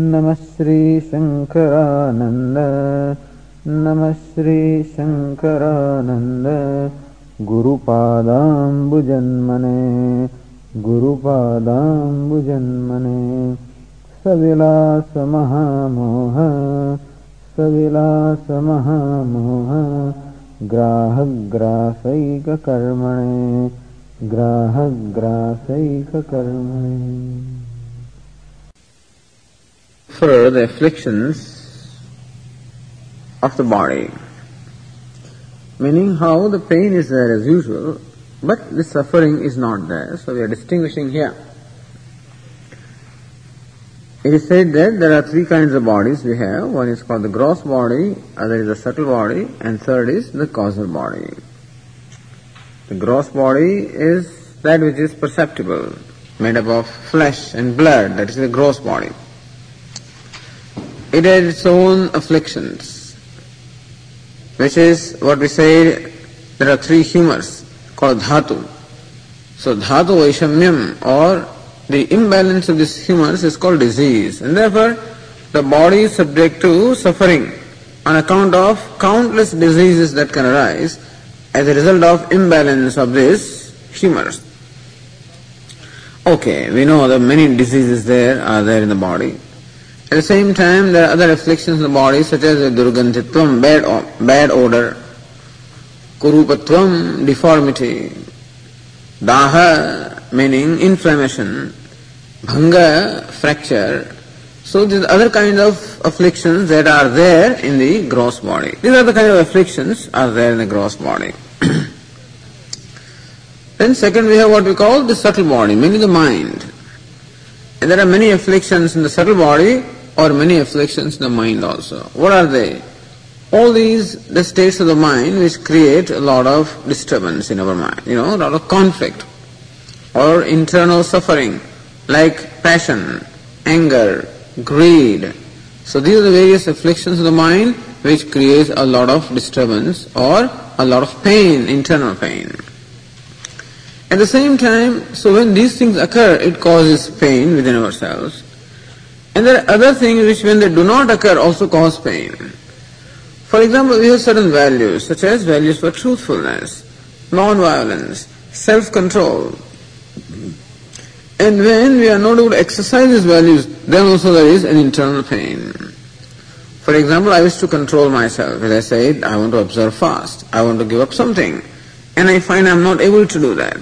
नमः श्रीशङ्करानन्द नमः श्रीशङ्करानन्द गुरुपादाम्बुजन्मने। गुरुपादाम्बुजन्मने। सविलासमहामोह। सविलासमहामोह। ग्राहग्रासैककर्मणे। ग्राहग्रासैककर्मणे the afflictions of the body. Meaning how the pain is there as usual, but the suffering is not there. So we are distinguishing here. It is said that there are three kinds of bodies we have. One is called the gross body, other is the subtle body, and third is the causal body. The gross body is that which is perceptible, made up of flesh and blood, that is the gross body. It has its own afflictions, which is what we say there are three humors called dhatu. So dhatu vaishamyam or the imbalance of these humors is called disease and therefore the body is subject to suffering on account of countless diseases that can arise as a result of imbalance of these humors. Okay, we know the many diseases there are there in the body. At the same time, there are other afflictions in the body such as durgandhitvam, bad, bad odor, kurupatvam, deformity, daha, meaning inflammation, bhanga, fracture. So these other kinds of afflictions that are there in the gross body. These are the kind of afflictions are there in the gross body. then second we have what we call the subtle body, meaning the mind. And there are many afflictions in the subtle body or many afflictions in the mind also. What are they? All these, the states of the mind which create a lot of disturbance in our mind, you know, a lot of conflict or internal suffering like passion, anger, greed. So these are the various afflictions of the mind which creates a lot of disturbance or a lot of pain, internal pain. At the same time, so when these things occur, it causes pain within ourselves. And there are other things which when they do not occur also cause pain. For example, we have certain values, such as values for truthfulness, non-violence, self-control. And when we are not able to exercise these values, then also there is an internal pain. For example, I wish to control myself. As I said, I want to observe fast. I want to give up something. And I find I'm not able to do that.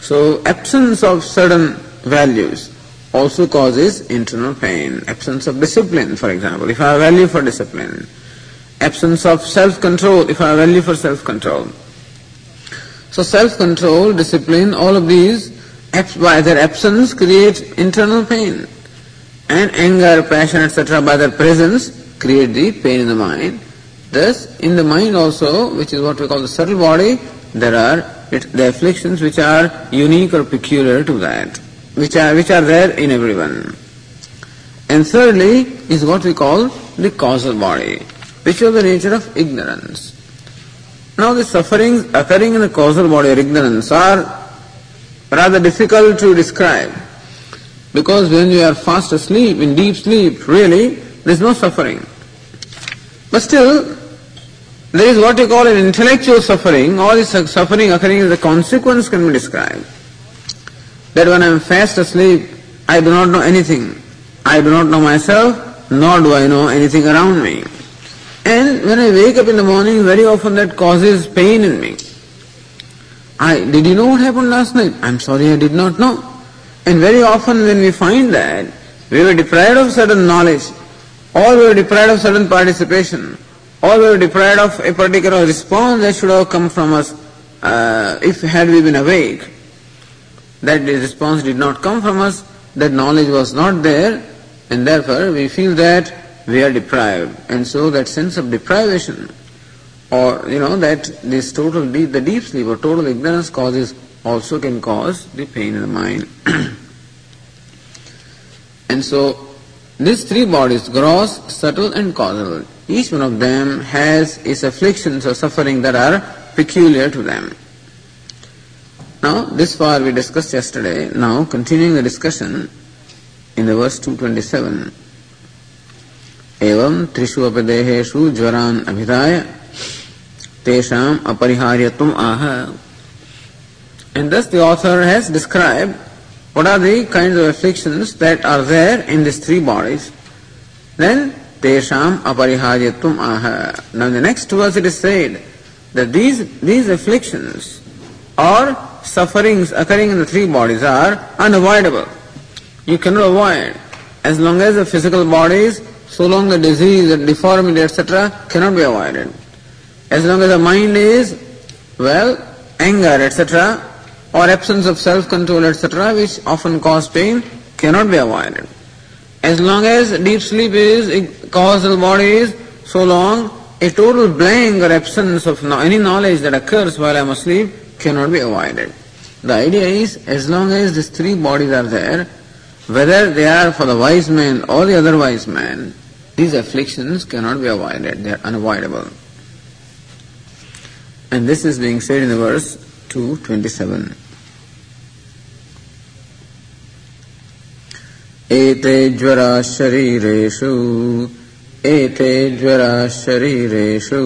So absence of certain values also causes internal pain. Absence of discipline, for example, if I have value for discipline. Absence of self-control, if I have value for self-control. So self-control, discipline, all of these, by their absence, create internal pain. And anger, passion, etc., by their presence, create the pain in the mind. Thus, in the mind also, which is what we call the subtle body, there are the afflictions which are unique or peculiar to that which are, which are there in everyone. And thirdly is what we call the causal body, which is the nature of ignorance. Now the sufferings occurring in the causal body or ignorance are rather difficult to describe because when you are fast asleep, in deep sleep, really, there is no suffering. But still, there is what we call an intellectual suffering, all this suffering occurring as a consequence can be described that when I am fast asleep, I do not know anything. I do not know myself, nor do I know anything around me. And when I wake up in the morning, very often that causes pain in me. I, did you know what happened last night? I'm sorry, I did not know. And very often when we find that, we were deprived of certain knowledge, or we were deprived of certain participation, or we were deprived of a particular response that should have come from us uh, if had we been awake that the response did not come from us, that knowledge was not there, and therefore we feel that we are deprived. And so that sense of deprivation, or you know, that this total deep, the deep sleep or total ignorance causes also can cause the pain in the mind. and so these three bodies, gross, subtle and causal, each one of them has its afflictions or suffering that are peculiar to them. Now, this far we discussed yesterday. Now, continuing the discussion in the verse 227. एवं त्रिषु अपि देहेषु ज्वरान् अभिधाय तेषाम् अपरिहार्यत्वम् आह And thus the author has described what are the kinds of afflictions that are there in these three bodies. Then tesham apariharyatvam aha. Now in the next verse it is said that these, these afflictions or sufferings occurring in the three bodies are unavoidable. You cannot avoid. As long as the physical bodies, so long the disease and deformity, etc., cannot be avoided. As long as the mind is, well, anger, etc., or absence of self-control, etc., which often cause pain, cannot be avoided. As long as deep sleep is causal body is, so long a total blank or absence of any knowledge that occurs while I am asleep cannot be avoided. The idea is, as long as these three bodies are there, whether they are for the wise man or the other wise man, these afflictions cannot be avoided, they are unavoidable. And this is being said in the verse 227. एते ज्वरा शरीरेषु एते ज्वरा शरीरेषु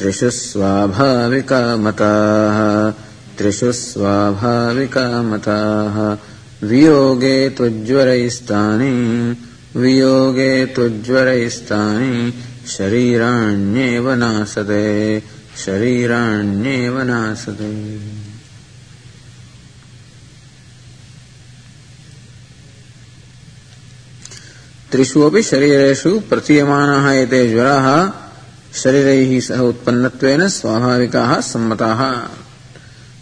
त्रिषु स्वाभाविका मताः त्रिषु स्वाभाविका मताः वियोगे त्वज्वरैस्तानि। वियोगे त्वज्वरैस्तानि। शरीराण्येव नासते। शरीराण्येव नासते। त्रिषु अपि शरीरेषु प्रतीयमानाः एते ज्वराः शरीरैः सह उत्पन्नत्वेन स्वाभाविकाः सम्मताः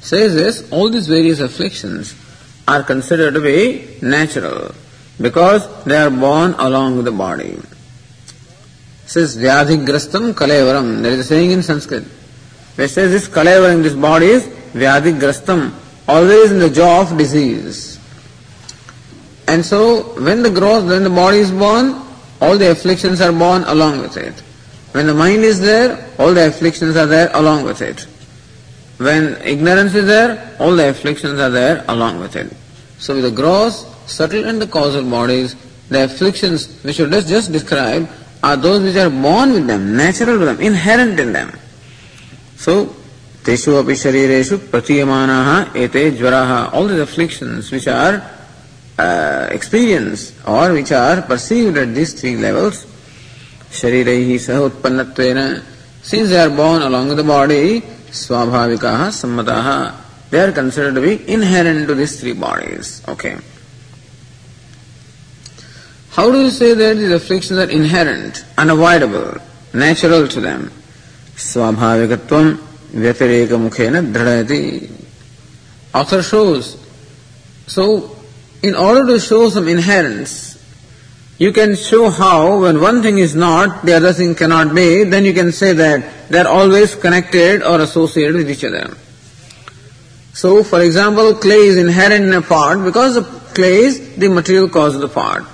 says this, all these various afflictions are considered to be natural because they are born along with the body. Says Vyadhigrastam Kalevaram. There is a saying in Sanskrit. Where says this Kalevaram, this body is Vyadhigrastam, always in the jaw of disease. And so when the growth, when the body is born, all the afflictions are born along with it. When the mind is there, all the afflictions are there along with it. When ignorance is there, all the afflictions are there along with it. So with the gross, subtle and the causal bodies, the afflictions which you just, just described are those which are born with them, natural with them, inherent in them. So, teshu api sharireshu pratiyamanaha ete jvaraha, all these afflictions which are uh, experienced or which are perceived at these three since they are born along the body, swabhavikaha sammataha. They are considered to be inherent to these three bodies. Okay. How do you say that these afflictions are inherent, unavoidable, natural to them? Swabhavikatvam vyatireka mukhena dradayati. Author shows. So, in order to show some inherence, you can show how when one thing is not, the other thing cannot be, then you can say that they are always connected or associated with each other. So, for example, clay is inherent in a pot because the clay is the material cause of the pot.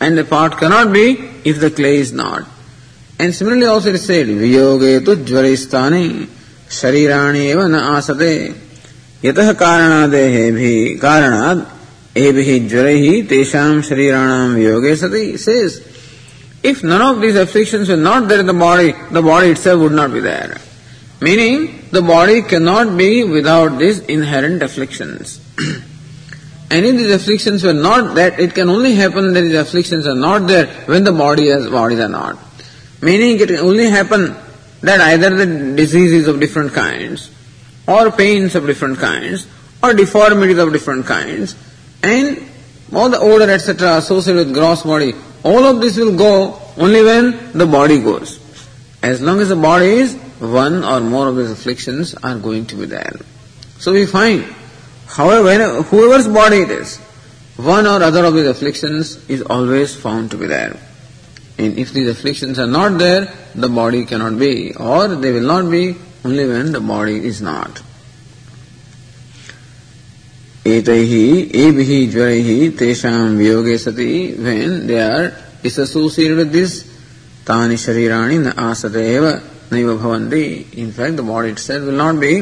And the pot cannot be if the clay is not. And similarly also it is said, Viyoge tu jvaristani sharirani eva na asate yatah karanadehe bhi karanad ebihi jvaraihi tesham shariranam viyoge sati says, if none of these afflictions were not there in the body, the body itself would not be there. Meaning, the body cannot be without these inherent afflictions. and if these afflictions were not that, it can only happen that these afflictions are not there when the body has bodies are not. Meaning, it can only happen that either the diseases of different kinds, or pains of different kinds, or deformities of different kinds, and all the odor, etc., associated with gross body, all of this will go only when the body goes. As long as the body is, one or more of these afflictions are going to be there. So we find, however, whoever's body it is, one or other of these afflictions is always found to be there. And if these afflictions are not there, the body cannot be, or they will not be only when the body is not. एतैः एभिः वियोगे सति when they are disassociated with this तानि शरीराणि न आसते एव नैव भवन्ति in fact the body itself will not be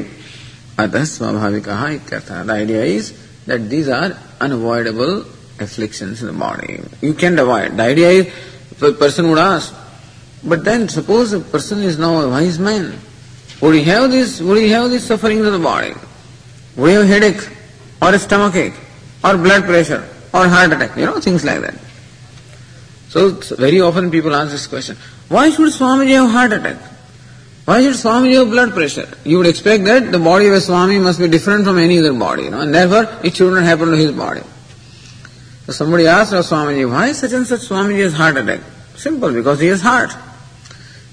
अतः स्वाभाविकः इत्यर्थः the idea is that these are unavoidable afflictions in the body you can't avoid the idea is the person would ask but then suppose a person is now a wise man would he have this would he have this suffering in the body would he have headache or a stomach ache, or blood pressure, or heart attack, you know, things like that. So very often people ask this question, why should Swamiji have heart attack? Why should Swamiji have blood pressure? You would expect that the body of a Swami must be different from any other body, you know, and therefore it should not happen to his body. So somebody asked our Swamiji, why such and such Swamiji has heart attack? Simple, because he has heart.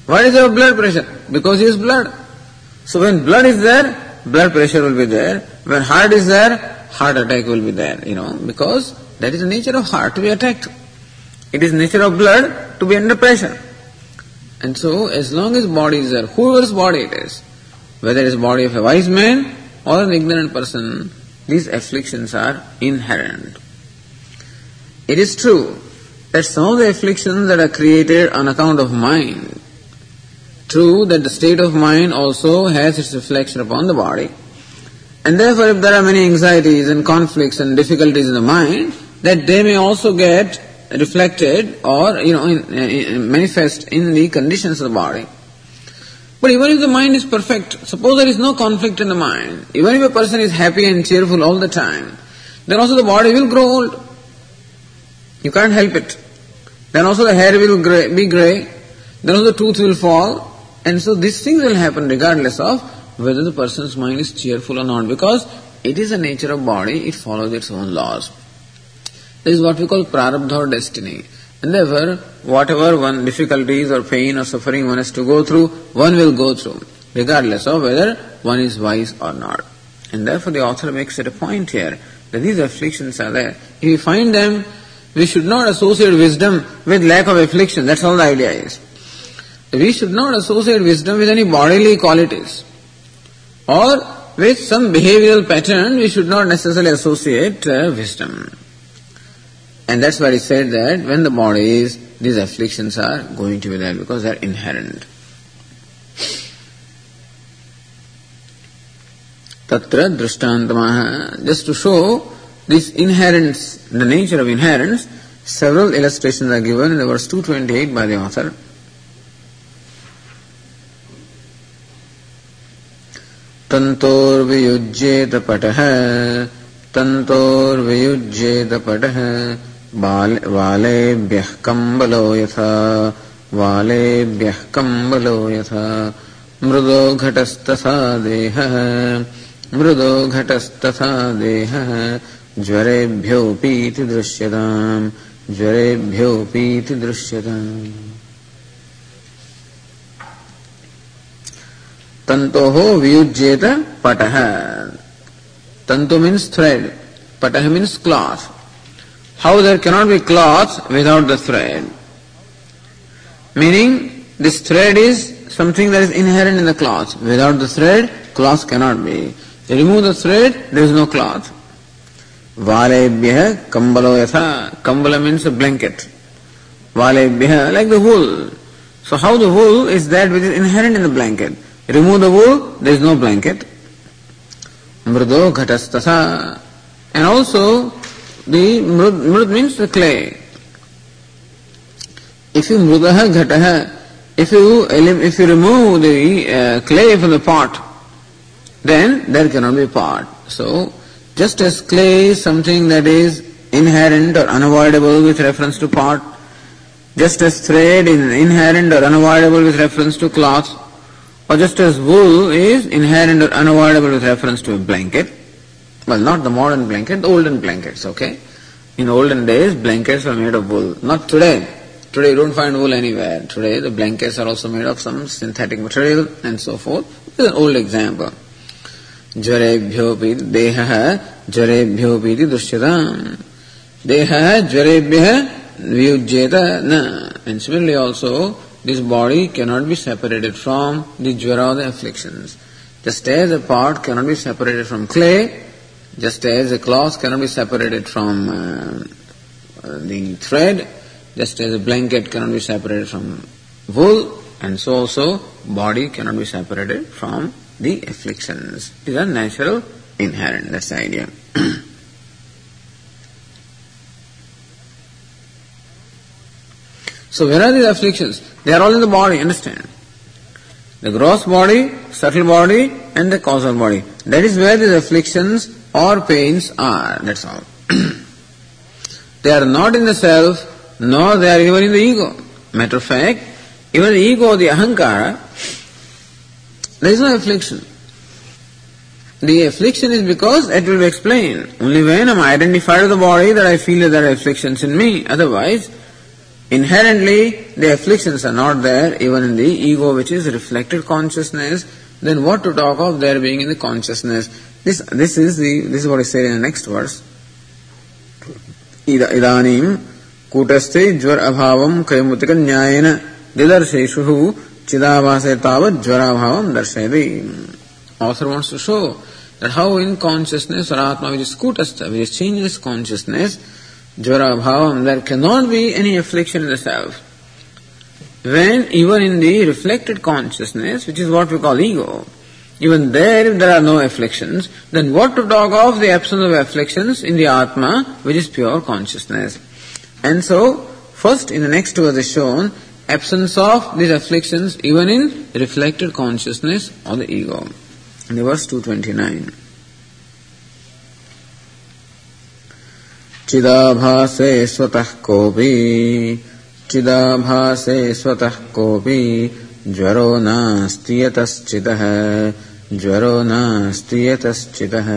Why he have blood pressure? Because he has blood. So when blood is there, blood pressure will be there. When heart is there, heart attack will be there, you know, because that is the nature of heart to be attacked. It is nature of blood to be under pressure. And so, as long as body is there, whoever's body it is, whether it is body of a wise man or an ignorant person, these afflictions are inherent. It is true that some of the afflictions that are created on account of mind, true that the state of mind also has its reflection upon the body, and therefore, if there are many anxieties and conflicts and difficulties in the mind, that they may also get reflected or, you know, in, in, manifest in the conditions of the body. But even if the mind is perfect, suppose there is no conflict in the mind, even if a person is happy and cheerful all the time, then also the body will grow old. You can't help it. Then also the hair will gray, be grey, then also the tooth will fall, and so these things will happen regardless of whether the person's mind is cheerful or not because it is the nature of body, it follows its own laws. This is what we call prarabdha or destiny. And therefore, whatever one difficulties or pain or suffering one has to go through, one will go through, regardless of whether one is wise or not. And therefore the author makes it a point here that these afflictions are there. If we find them, we should not associate wisdom with lack of affliction. That's all the idea is. We should not associate wisdom with any bodily qualities or with some behavioral pattern, we should not necessarily associate uh, wisdom. And that's why he said that when the body is, these afflictions are going to be there because they are inherent. Tatra drishtantamaha. Just to show this inherence, the nature of inherence, several illustrations are given in the verse 228 by the author. तन्तोर्वियुज्येत पटः तन्तोर्वियुज्येत पटः वालेभ्यः कम्बलो यथा। वालेभ्यः कम्बलो यथा। मृदो घटस्तथा देहः। मृदो घटस्तथा देहः। ज्वरेभ्योऽपीति दृश्यताम्। ज्वरेभ्योऽपीति दृश्यताम् तंतो हो वियुज्येत पटह तंतु means thread पटह means cloth how there cannot be cloth without the thread meaning this thread is something that is inherent in the cloth without the thread cloth cannot be remove the thread there is no cloth वालेभ्य कंबलो यथा कंबल means blanket वालेभ्य like the wool so how the wool is that which is inherent in the blanket Remove the wool, there is no blanket. Mrudo ghatastasa. And also, the mrud, mrud means the clay. If you mrudaha ghataha, if you, if you remove the uh, clay from the pot, then there cannot be pot. So, just as clay is something that is inherent or unavoidable with reference to pot, just as thread is inherent or unavoidable with reference to cloth, or just as wool is inherent or unavoidable with reference to a blanket, well, not the modern blanket, the olden blankets, okay? In olden days, blankets were made of wool. Not today. Today you don't find wool anywhere. Today the blankets are also made of some synthetic material and so forth. This is an old example. ज्वरेभ्योऽपि देहः ज्वरेभ्योऽपि इति दृश्यताम् देहः ज्वरेभ्यः वियुज्येत न And similarly also, this body cannot be separated from the jvara or the afflictions. Just as a part cannot be separated from clay, just as a cloth cannot be separated from uh, the thread, just as a blanket cannot be separated from wool, and so also body cannot be separated from the afflictions. These are natural, inherent. That's the idea. so where are these afflictions? They are all in the body, understand? The gross body, subtle body, and the causal body. That is where these afflictions or pains are. That's all. they are not in the self, nor they are even in the ego. Matter of fact, even the ego, the ahankara, there is no affliction. The affliction is because it will be explained. Only when I am identified with the body that I feel that there are afflictions in me. Otherwise, inherently the afflictions are not there even in the ego which is reflected consciousness. Then what to talk of there being in the consciousness? This this is the this is what I say in the next verse. इदानीं कूटस्थे ज्वर अभावं कैमुतिक न्यायेन दिदर्शेषु चिदाभासे तावत् ज्वराभावं दर्शयति author wants to show that how in consciousness or Atma which is kutastha, which is changeless consciousness, jvara bhavam, there cannot be any affliction in the self. When even in the reflected consciousness, which is what we call ego, even there if there are no afflictions, then what to talk of the absence of afflictions in the Atma, which is pure consciousness. And so, first in the next verse is shown absence of these afflictions even in reflected consciousness or the ego. In the verse 229. चिदाभासे स्वतः कोऽपि चिदाभासे स्वतः कोऽपि ज्वरो नास्ति यतश्चितः ज्वरो नास्ति यतश्चितः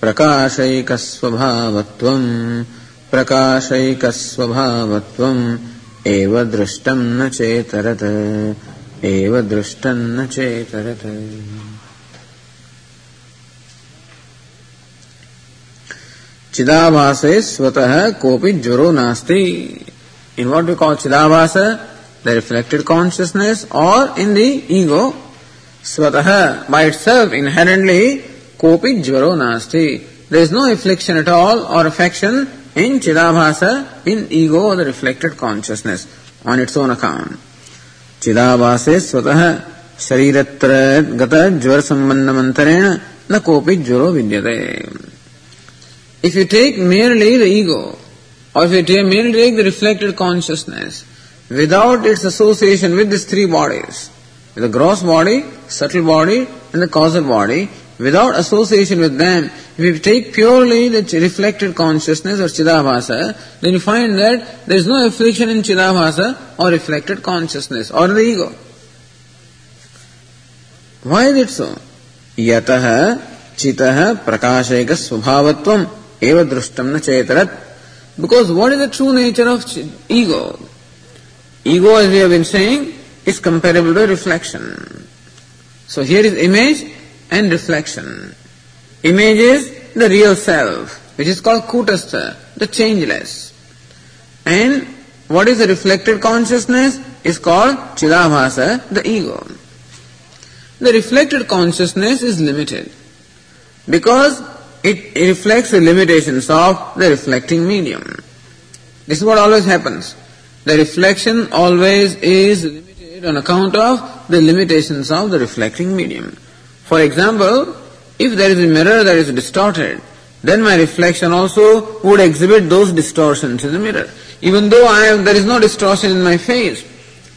प्रकाशैकस्वभावत्वम् प्रकाशैकस्वभावत्वम् एव दृष्टम् न चेतरत् एव दृष्टम् न चेतरत् चिदाभास स्वतः कोपी ज्वरो नास्ती। इन वॉट वी कॉल चिदाभास the reflected consciousness or in ego स्वतः बाय इट सेल्फ इनहेरेंटली कोपी ज्वरो नास्ती। There is no reflection at all or affection in चिदाभास in ego the reflected consciousness on its own account चिदाभास स्वतः शरीर गत ज्वर संबंध मंत्रेण न कोपी ज्वरो विद्यते। If you take merely the ego, or if you take merely take the reflected consciousness, without its association with these three bodies, the gross body, subtle body, and the causal body, without association with them, if you take purely the reflected consciousness or Chidabhasa, then you find that there is no affliction in Chidabhasa or reflected consciousness or the ego. Why is it so? Yatah chitah prakashayaka svabhavatvam eva na chetarat. Because what is the true nature of ego? Ego, as we have been saying, is comparable to reflection. So here is image and reflection. Image is the real self, which is called kutastha, the changeless. And what is the reflected consciousness is called chidabhasa, the ego. The reflected consciousness is limited because it reflects the limitations of the reflecting medium. This is what always happens. The reflection always is limited on account of the limitations of the reflecting medium. For example, if there is a mirror that is distorted, then my reflection also would exhibit those distortions in the mirror. Even though I have, there is no distortion in my face,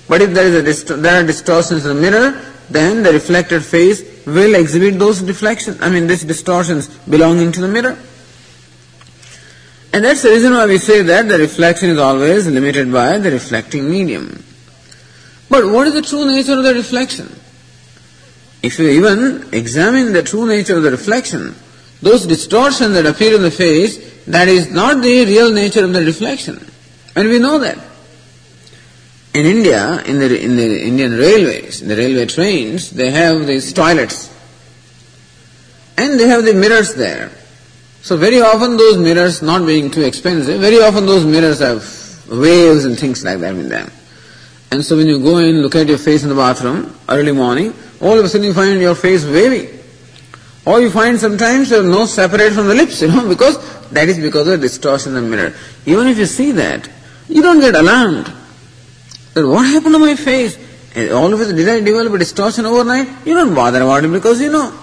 but if there is a there are distortions in the mirror, then the reflected face will exhibit those deflections, I mean, these distortions belonging to the mirror. And that's the reason why we say that the reflection is always limited by the reflecting medium. But what is the true nature of the reflection? If you even examine the true nature of the reflection, those distortions that appear in the face, that is not the real nature of the reflection. And we know that. In India, in the, in the Indian railways, in the railway trains, they have these toilets. And they have the mirrors there. So very often those mirrors, not being too expensive, very often those mirrors have waves and things like that in them. And so when you go in, look at your face in the bathroom early morning, all of a sudden you find your face wavy. Or you find sometimes your nose separate from the lips, you know, because that is because of the distortion in the mirror. Even if you see that, you don't get alarmed. What happened to my face? All of it, did I develop a distortion overnight? You don't bother about it because you know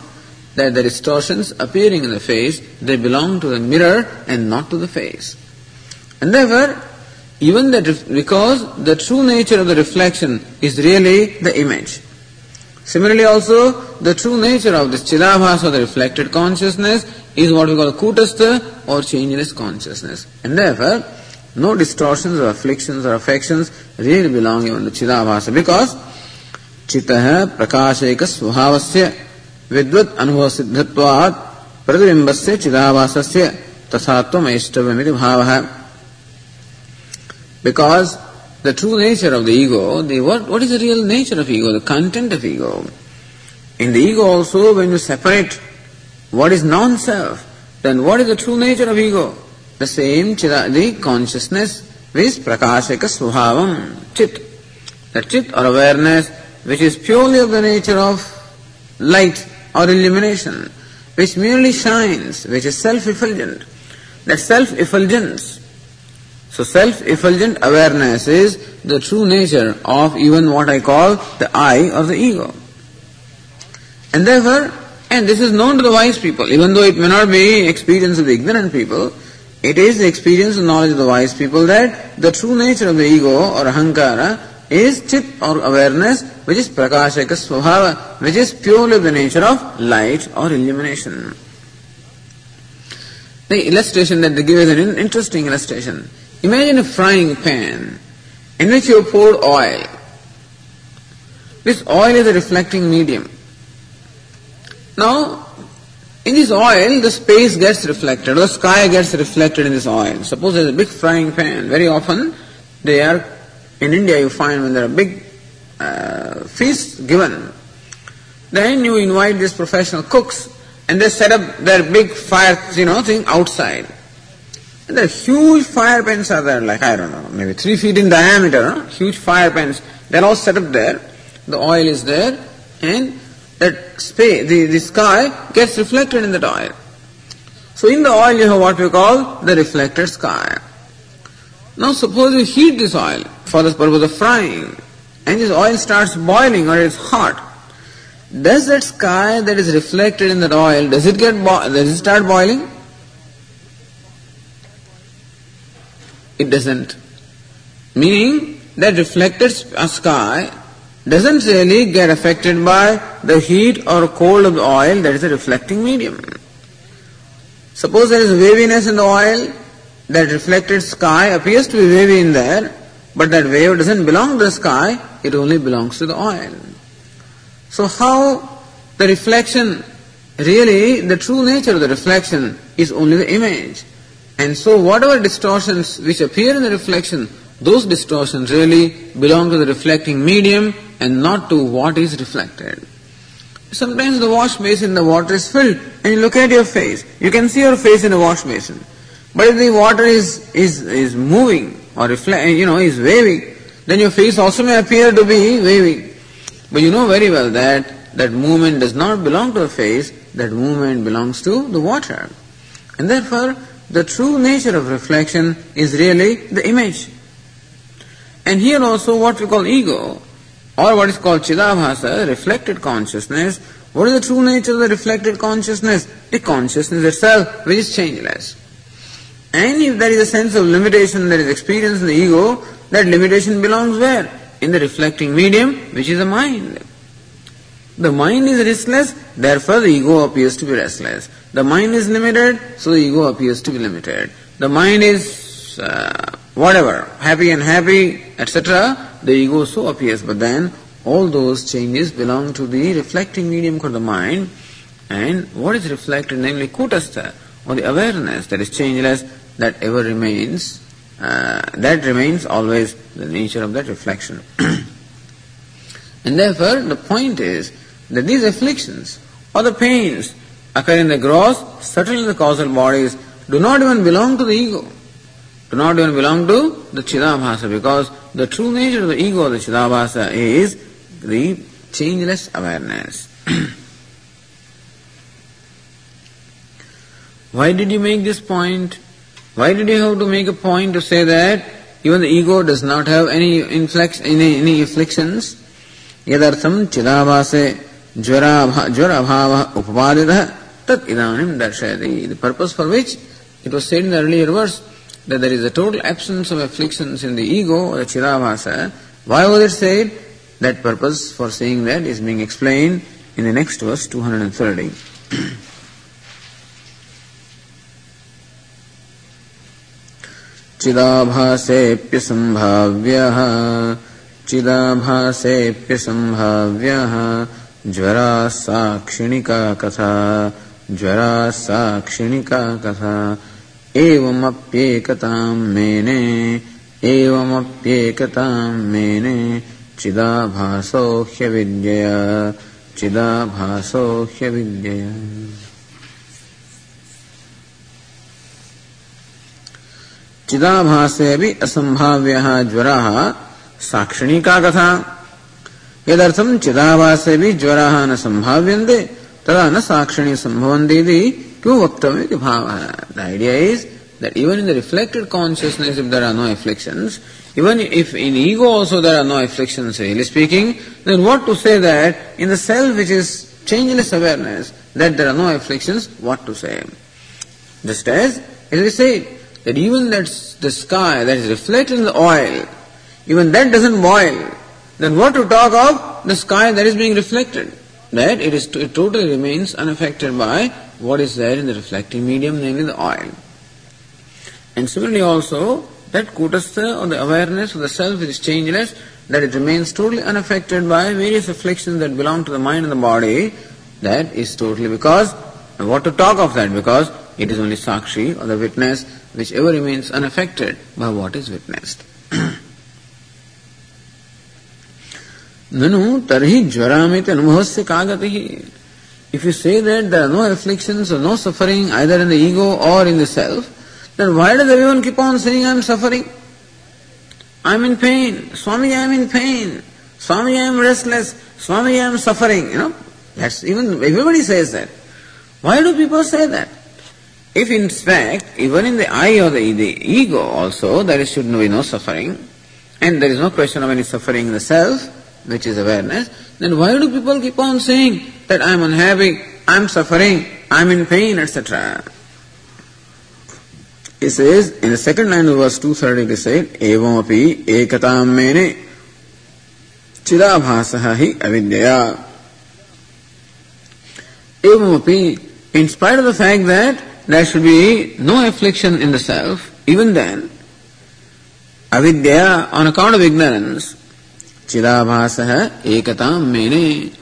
that the distortions appearing in the face, they belong to the mirror and not to the face. And therefore, even that, because the true nature of the reflection is really the image. Similarly also, the true nature of this chidabhas or the reflected consciousness is what we call kutastha or changeless consciousness. And therefore, no distortions or afflictions or affections really belong even to chidabhasa because चितः प्रकाशैक स्वभावस्य विद्वत् अनुभव सिद्धत्वात् प्रतिबिंबस्य चिदाभासस्य तथात्वमैष्टव्यमिति भावः because the true nature of the ego, the what, what is the real nature of ego, the content of ego. In the ego also, when you separate what is non-self, then what is the true nature of ego? The same chida, the consciousness is prakashaka svabhavam, chit. The chit or awareness which is purely of the nature of light or illumination, which merely shines, which is self-effulgent. That self-effulgence so self-effulgent awareness is the true nature of even what I call the I or the ego. And therefore, and this is known to the wise people, even though it may not be experience of the ignorant people, it is the experience and knowledge of the wise people that the true nature of the ego or ahankara is chit or awareness which is prakashaka svabhava, which is purely the nature of light or illumination. The illustration that they give is an interesting illustration. Imagine a frying pan in which you pour oil. This oil is a reflecting medium. Now, in this oil, the space gets reflected, the sky gets reflected in this oil. Suppose there's a big frying pan. Very often, they are, in India you find when there are big uh, feasts given, then you invite these professional cooks and they set up their big fire, you know, thing outside. And the huge fire pans are there, like, I don't know, maybe three feet in diameter, huh? huge fire pans. They're all set up there. The oil is there, and that space, the, the sky gets reflected in that oil. So in the oil you have what we call the reflected sky. Now suppose you heat this oil for the purpose of frying, and this oil starts boiling or it's hot. Does that sky that is reflected in that oil, does it get bo- does it start boiling? It doesn't. Meaning that reflected uh, sky doesn't really get affected by the heat or cold of the oil that is a reflecting medium. Suppose there is waviness in the oil, that reflected sky appears to be wavy in there, but that wave doesn't belong to the sky, it only belongs to the oil. So how the reflection, really the true nature of the reflection is only the image. And so whatever distortions which appear in the reflection, those distortions really belong to the reflecting medium and not to what is reflected. Sometimes the wash basin, the water is filled and you look at your face. You can see your face in a wash basin. But if the water is, is, is moving or reflect, you know, is waving, then your face also may appear to be waving. But you know very well that that movement does not belong to the face, that movement belongs to the water. And therefore, the true nature of reflection is really the image. And here also what we call ego, or what is called chidabhasa, reflected consciousness, what is the true nature of the reflected consciousness? The consciousness itself, which is changeless. And if there is a sense of limitation that is experienced in the ego, that limitation belongs where? In the reflecting medium, which is the mind. The mind is restless, therefore the ego appears to be restless. The mind is limited, so the ego appears to be limited. The mind is uh, whatever, happy and happy, etc. The ego so appears, but then all those changes belong to the reflecting medium called the mind. And what is reflected, namely kutastha, or the awareness that is changeless, that ever remains, uh, that remains always the nature of that reflection. and therefore, the point is that these afflictions or the pains occur in the gross, subtle the causal bodies do not even belong to the ego do not even belong to the Chidabhasa because the true nature of the ego, the Chidabhasa, is the changeless awareness. Why did you make this point? Why did you have to make a point to say that even the ego does not have any, inflex, any, any afflictions? यदर्थम चिदाभासे ज्वराभाव उपपादितः तत् इदानीं दर्शयति the purpose for which it was said in the earlier verse that there is a total absence of afflictions in the ego or Chidabhasa, why was it said? That purpose for saying that is being explained in the next verse 230. चिदाभासेऽप्यसम्भाव्यः चिदाभासेऽप्यसम्भाव्यः ज्वराः साक्षिणिका कथा ज्वराः साक्षिणिका कथा एवमप्येकतां मेने एवमप्येकतां मेने चिदाभासो ह्यविद्यया चिदाभासो ह्यविद्यया चिदाभासे भी असंभाव्य ज्वर साक्षिणी का कथा। यदर्थम चिदाभासे भी ज्वर न संभाव्यन्ते तदा न साक्षिणी संभवन्ति to Vaktavya Bhava. The idea is that even in the reflected consciousness, if there are no afflictions, even if in ego also there are no afflictions, really speaking, then what to say that in the self which is changeless awareness, that there are no afflictions, what to say? Just as it is said that even that the sky that is reflected in the oil, even that doesn't boil, then what to talk of the sky that is being reflected? That it is it totally remains unaffected by what is there in the reflecting medium, namely the oil. And similarly also, that kutastha or the awareness of the self is changeless, that it remains totally unaffected by various afflictions that belong to the mind and the body, that is totally because, what to talk of that? Because it is only sakshi or the witness which ever remains unaffected by what is witnessed. Nanu tarhi jvaramit anubhavasya kagatihi. If you say that there are no afflictions or no suffering either in the ego or in the self, then why does everyone keep on saying I am suffering? I am in pain. Swami, I am in pain. Swami, I am restless. Swami, I am suffering. You know, that's even everybody says that. Why do people say that? If in fact, even in the I or the, ego also, there should be no suffering, and there is no question of any suffering in the self, which is awareness, then why do people keep on saying that I am unhappy, I am suffering, I am in pain, etc.? It says, in the second line of verse 230, it said, Evam api ekatam mene chidabhasaha hi avidyaya. Evam api, in spite of the fact that there should be no affliction in the self, even then, avidya, on account of ignorance, chidabhasaha ekatam mene,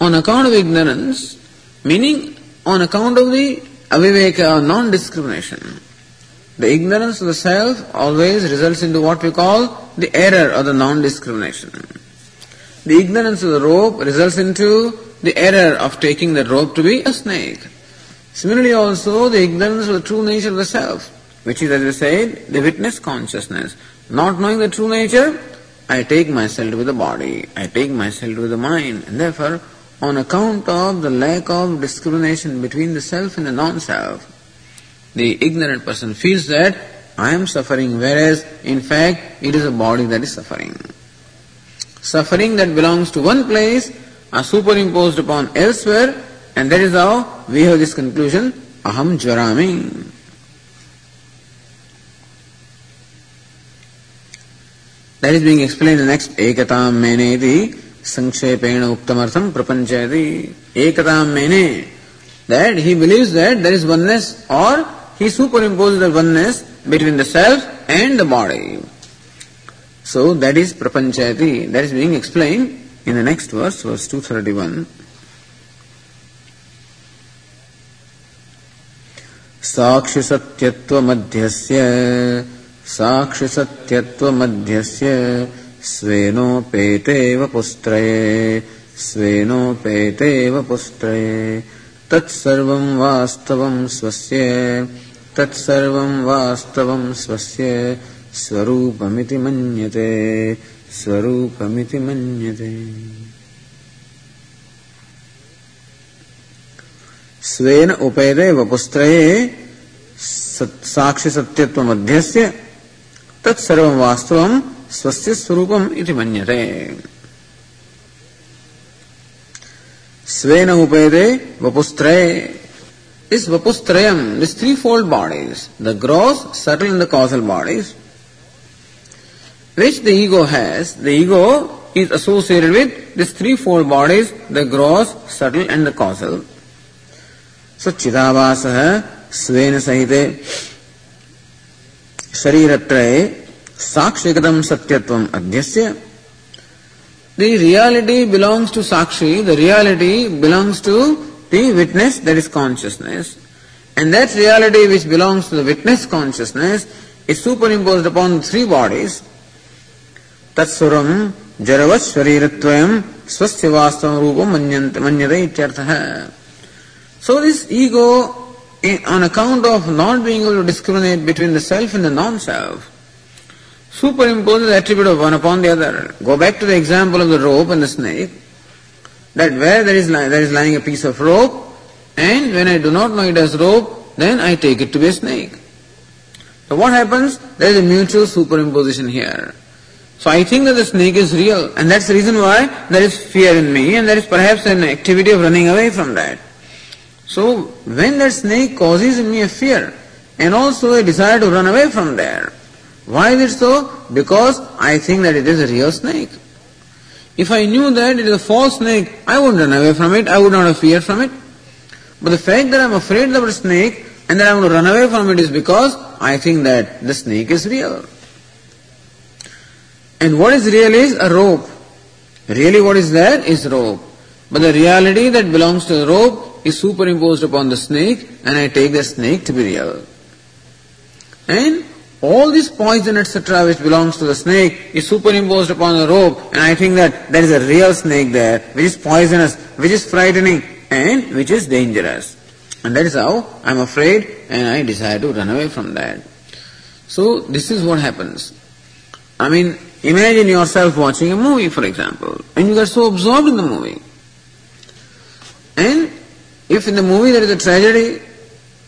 on account of ignorance, meaning on account of the aviveka or non-discrimination. The ignorance of the self always results into what we call the error or the non-discrimination. The ignorance of the rope results into the error of taking the rope to be a snake. Similarly also the ignorance of the true nature of the self, which is as we said, the witness consciousness. Not knowing the true nature, I take myself with the body, I take myself with the mind, and therefore on account of the lack of discrimination between the self and the non-self, the ignorant person feels that I am suffering, whereas in fact it is a body that is suffering. Suffering that belongs to one place are superimposed upon elsewhere and that is how we have this conclusion, aham jvarami. That is being explained in the next ekatam mene meneti sankshepeena uktamartham prapanchayati. Ekatam mene. That he believes that there is oneness or he superimposes the oneness between the self and the body. So that is prapanchayati. That is being explained in the next verse, verse 231. साक्षिसत्यत्वमध्यस्य साक्षिसत्यत्वमध्यस्य स्वेनोपेतेव पुस्त्रये स्वेनोपेतेव पुस्त्रये। तत्सर्वं वास्तवं स्वस्य तत्सर्वं वास्तवं स्वस्य स्वरूपमिति मन्यते स्वरूपमिति मन्यते। स्वेन उपेदे वपुस्त्रये साक्षि सत्यत्व मध्यस्य तत्सर्व वास्तव स्वस्य स्वरूपम इति स्वेन उपेदे वपुस्त्रय इस वपुस्त्रयम three fold bodies the gross subtle in the causal bodies which the ego has the ego is associated with this three fold bodies the gross subtle and the causal so चिदाभास स्वेन सहित Shariratra Sakshikadam Satyatvam Adhyasya. The reality belongs to Sakshi, the reality belongs to the witness, that is consciousness. And that reality which belongs to the witness consciousness is superimposed upon three bodies. Tatsuram Jaravashwarirattvayam Swasya Vastavam Rupam Manyate Ityartha. So this ego on account of not being able to discriminate between the self and the non-self, superimposes the attribute of one upon the other. Go back to the example of the rope and the snake that where there is, there is lying a piece of rope, and when I do not know it as rope, then I take it to be a snake. So what happens? There is a mutual superimposition here. So I think that the snake is real, and that's the reason why there is fear in me, and there is perhaps an activity of running away from that. So when that snake causes me a fear, and also a desire to run away from there, why is it so? Because I think that it is a real snake. If I knew that it is a false snake, I wouldn't run away from it, I would not have fear from it. But the fact that I'm afraid of a snake and that I want to run away from it is because I think that the snake is real. And what is real is a rope. Really what is there is rope. But the reality that belongs to the rope is superimposed upon the snake and I take the snake to be real. And all this poison, etc., which belongs to the snake, is superimposed upon the rope, and I think that there is a real snake there, which is poisonous, which is frightening, and which is dangerous. And that is how I am afraid, and I desire to run away from that. So, this is what happens. I mean, imagine yourself watching a movie, for example, and you get so absorbed in the movie. And if in the movie there is a tragedy,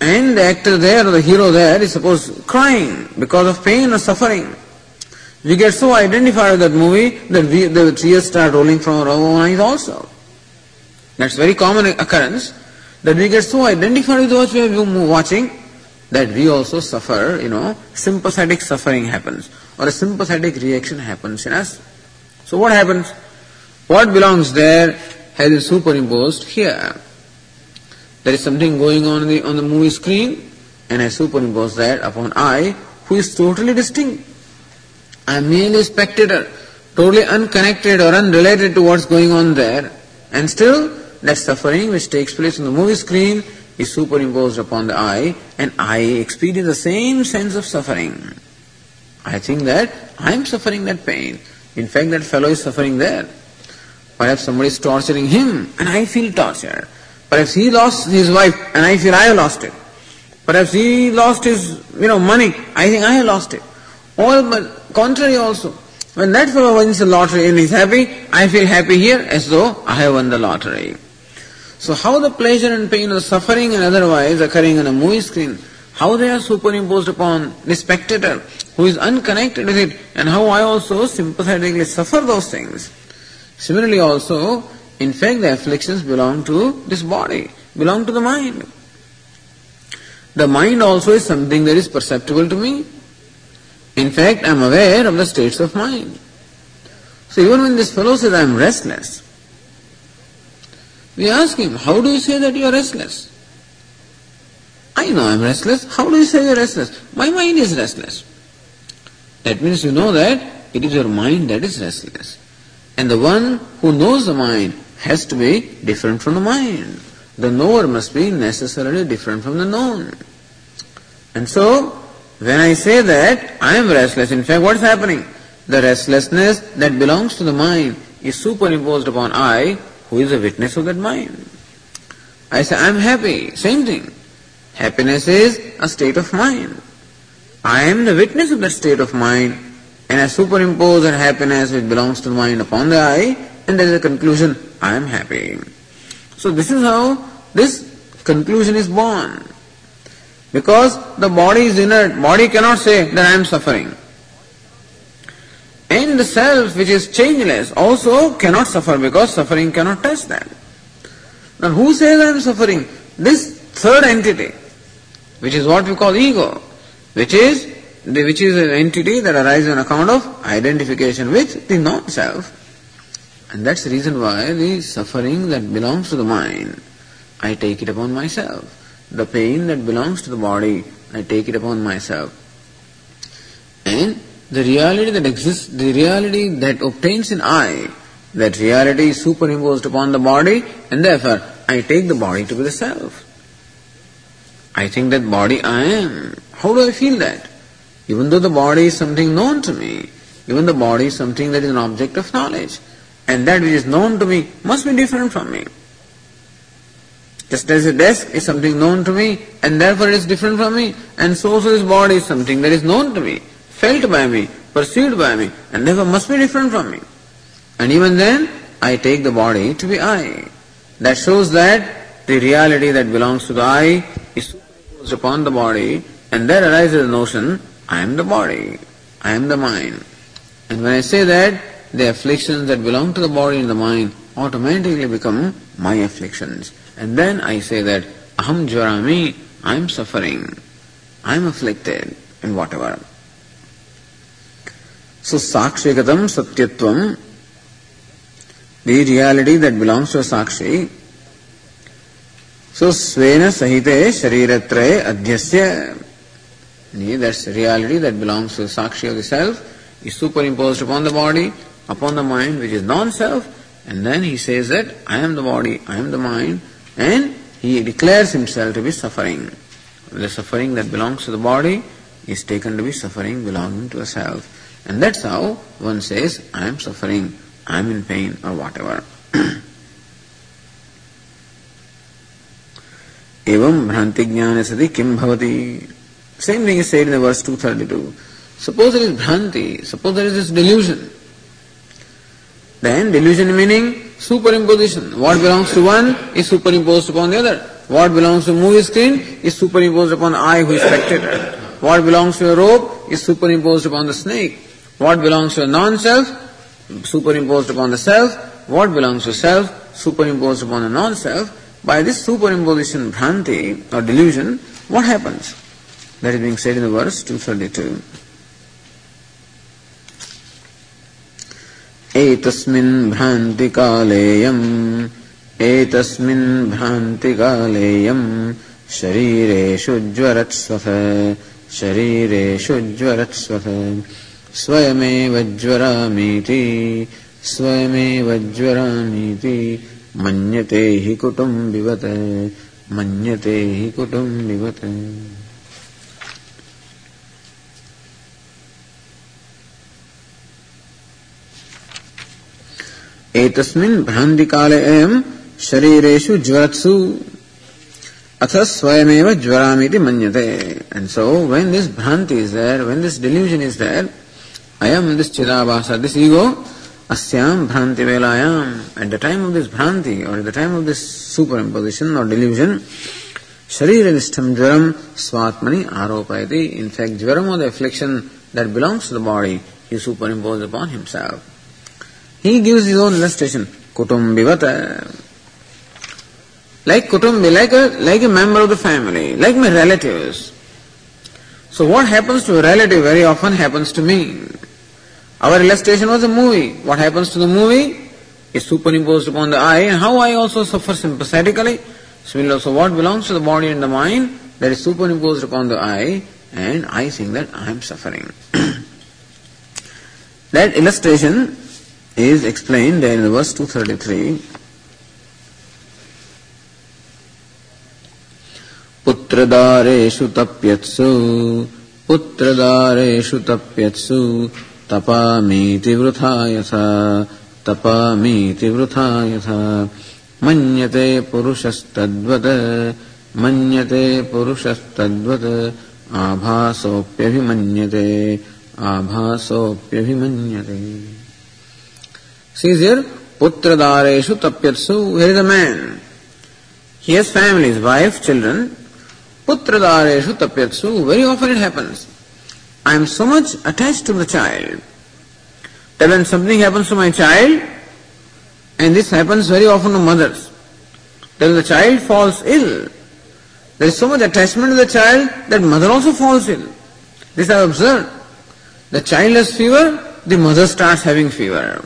and the actor there or the hero there is suppose crying because of pain or suffering. We get so identified with that movie that we, the tears start rolling from our own eyes also. That's very common occurrence that we get so identified with what we are watching that we also suffer, you know, sympathetic suffering happens or a sympathetic reaction happens in us. So what happens? What belongs there has been superimposed here. There is something going on the, on the movie screen, and I superimpose that upon I, who is totally distinct. I am merely a spectator, totally unconnected or unrelated to what's going on there, and still that suffering which takes place on the movie screen is superimposed upon the I, and I experience the same sense of suffering. I think that I am suffering that pain. In fact, that fellow is suffering there. Perhaps somebody is torturing him, and I feel torture. Perhaps he lost his wife and I feel I have lost it. Perhaps he lost his, you know, money. I think I have lost it. Or but contrary also. When that fellow wins the lottery and is happy, I feel happy here as though I have won the lottery. So how the pleasure and pain or suffering and otherwise occurring on a movie screen, how they are superimposed upon the spectator who is unconnected with it and how I also sympathetically suffer those things. Similarly also, in fact, the afflictions belong to this body, belong to the mind. The mind also is something that is perceptible to me. In fact, I am aware of the states of mind. So even when this fellow says I am restless, we ask him, how do you say that you are restless? I know I am restless. How do you say you are restless? My mind is restless. That means you know that it is your mind that is restless. And the one who knows the mind has to be different from the mind. The knower must be necessarily different from the known. And so, when I say that I am restless, in fact, what is happening? The restlessness that belongs to the mind is superimposed upon I, who is a witness of that mind. I say, I am happy, same thing. Happiness is a state of mind. I am the witness of that state of mind and I superimpose that happiness which belongs to the mind upon the I and there is a conclusion, I am happy. So this is how this conclusion is born. Because the body is inert, body cannot say that I am suffering. And the self which is changeless also cannot suffer because suffering cannot touch that. Now who says I am suffering? This third entity, which is what we call ego, which is which is an entity that arises on account of identification with the non-self. And that's the reason why the suffering that belongs to the mind, I take it upon myself. The pain that belongs to the body, I take it upon myself. And the reality that exists, the reality that obtains in I, that reality is superimposed upon the body, and therefore I take the body to be the self. I think that body I am. How do I feel that? Even though the body is something known to me, even the body is something that is an object of knowledge, and that which is known to me must be different from me. Just as a desk is something known to me, and therefore it is different from me, and so also this body is something that is known to me, felt by me, perceived by me, and therefore must be different from me. And even then, I take the body to be I. That shows that the reality that belongs to the I is superimposed upon the body, and there arises the notion, I am the body, I am the mind. And when I say that, the afflictions that belong to the body and the mind automatically become my afflictions. And then I say that aham jvarami, I am suffering, I am afflicted, and whatever. So sakshagatam satyatvam, the reality that belongs to a sakshi. So svena sahite shariratraye adhyasya, that's reality that belongs to the sakshi of the self, is superimposed upon the body upon the mind which is non-self and then he says that I am the body, I am the mind and he declares himself to be suffering. The suffering that belongs to the body is taken to be suffering belonging to a self. And that's how one says, I am suffering, I am in pain or whatever. एवं भ्रांति ज्ञान सति किम भवति same thing is said in the verse 232. Suppose there is bhranti, suppose there is this delusion. Then delusion meaning superimposition. What belongs to one is superimposed upon the other. What belongs to movie screen is superimposed upon I who is spectator. What belongs to a rope is superimposed upon the snake. What belongs to a non-self, superimposed upon the self. What belongs to self, superimposed upon the non-self. By this superimposition, bhranti or delusion, what happens? That is being said in the verse 232. एतस्मिन् भ्रान्तिकालेयम् एतस्मिन् भ्रान्तिकालेयम् शरीरेषु ज्वरत्स्वथ शरीरेषु ज्वरत्स्वथ स्वयमेव ज्वरामीति स्वयमेव ज्वरामीति मन्यते हि कुटुम्बिवत् मन्यते हि कुटुम्बिवत् एतस्मिन् भ्रांति काले अयम् शरीरेषु ज्वरत्सु। अथ स्वयमेव ज्वरामिति मन्यते। एण्ड् सो वेन् दिस भ्रांति is there when this delusion is there अयम दिस चिदाभास दिस ईगो अस्याम भ्रांति वेलायाम at the time of this भ्रांति or at the time of this super super or delusion शरीर शरीरनिष्ठम् ज्वरम् स्वात्मनि आरोपयति। In fact ज्वरम् are the affliction that belongs to the body he super superimposes upon himself He gives his own illustration. Kutumbivata. Uh, like Kutumbi, like a, like a member of the family, like my relatives. So what happens to a relative very often happens to me. Our illustration was a movie. What happens to the movie is superimposed upon the I and how I also suffer sympathetically. So what belongs to the body and the mind that is superimposed upon the I and I think that I am suffering. that illustration is explained in verse 233. पुत्रदारेषु तप्यत्सु पुत्रदारेषु तप्यत्सु तपामीति वृथा यथा तपामीति वृथा यथा मन्यते पुरुषस्तद्वत् मन्यते पुरुषस्तद्वत् आभासोऽप्यभिमन्यते आभासोऽप्यभिमन्यते Sees here, putradareshu tapyatsu, here is a man. He has families, wife, children. Putradareshu tapyatsu, very often it happens. I am so much attached to the child that when something happens to my child, and this happens very often to mothers, then the child falls ill. There is so much attachment to the child that mother also falls ill. This I have observed. The child has fever, the mother starts having fever.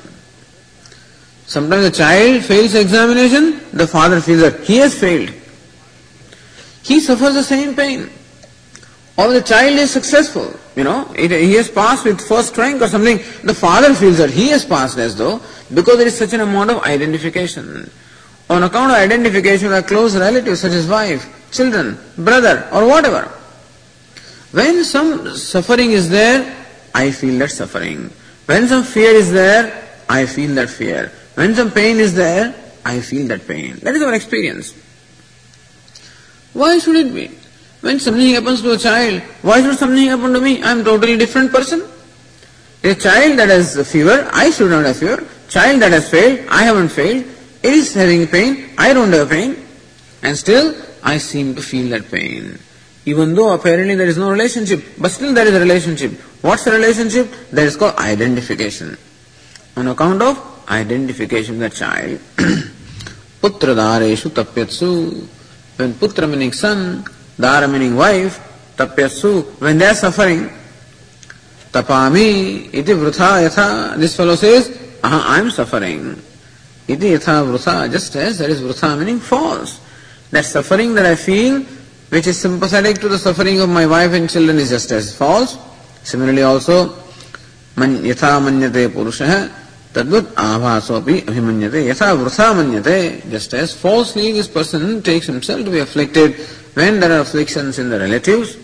Sometimes the child fails examination, the father feels that he has failed. He suffers the same pain. Or the child is successful, you know, it, he has passed with first rank or something, the father feels that he has passed as though, because there is such an amount of identification. On account of identification with a close relative such as wife, children, brother, or whatever. When some suffering is there, I feel that suffering. When some fear is there, I feel that fear. When some pain is there, I feel that pain. That is our experience. Why should it be? When something happens to a child, why should something happen to me? I am totally different person. A child that has a fever, I should not have fever. Child that has failed, I haven't failed. It is having pain, I don't have pain. And still, I seem to feel that pain. Even though apparently there is no relationship, but still there is a relationship. What's the relationship? That is called identification. On account of identification of the child. Putra dareshu tapyatsu. When putra meaning son, Dara meaning wife, tapyasu, when they are suffering, tapami, iti vrutha yatha, this fellow says, aha, I am suffering. Iti yatha vrutha, just as there is vrutha meaning false. That suffering that I feel, which is sympathetic to the suffering of my wife and children is just as false. Similarly also, man yatha manyate purushah, Tadvat avasopi abhimanyate yasa vrusamanyate. Just as falsely this person takes himself to be afflicted when there are afflictions in the relatives.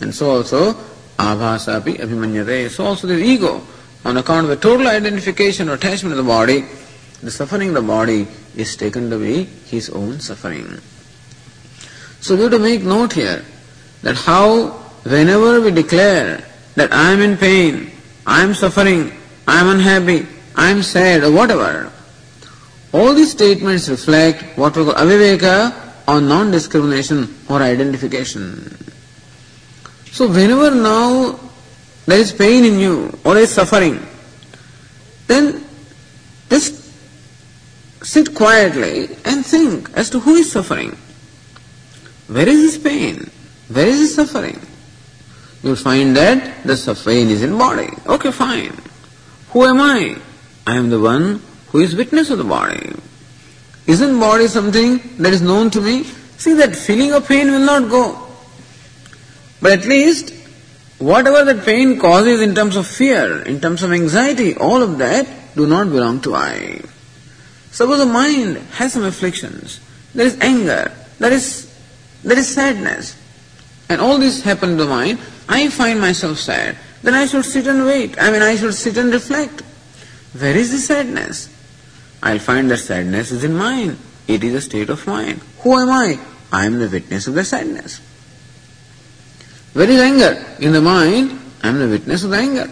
And so also avasapi abhimanyate. So also the ego, on account of the total identification or attachment of the body, the suffering of the body is taken to be his own suffering. So we have to make note here that how whenever we declare that I am in pain, I am suffering, I am unhappy, I am sad or whatever, all these statements reflect what we call aviveka or non-discrimination or identification. So whenever now there is pain in you or is suffering, then just sit quietly and think as to who is suffering. Where is this pain? Where is this suffering? You'll find that the suffering is in body. Okay, fine. Who am I? I am the one who is witness of the body. Isn't body something that is known to me? See, that feeling of pain will not go. But at least, whatever that pain causes in terms of fear, in terms of anxiety, all of that do not belong to I. Suppose the mind has some afflictions, there is anger, there is, there is sadness, and all this happen to the mind, I find myself sad, then I should sit and wait. I mean, I should sit and reflect. Where is the sadness? I'll find that sadness is in mind. It is a state of mind. Who am I? I am the witness of the sadness. Where is anger? In the mind, I am the witness of the anger.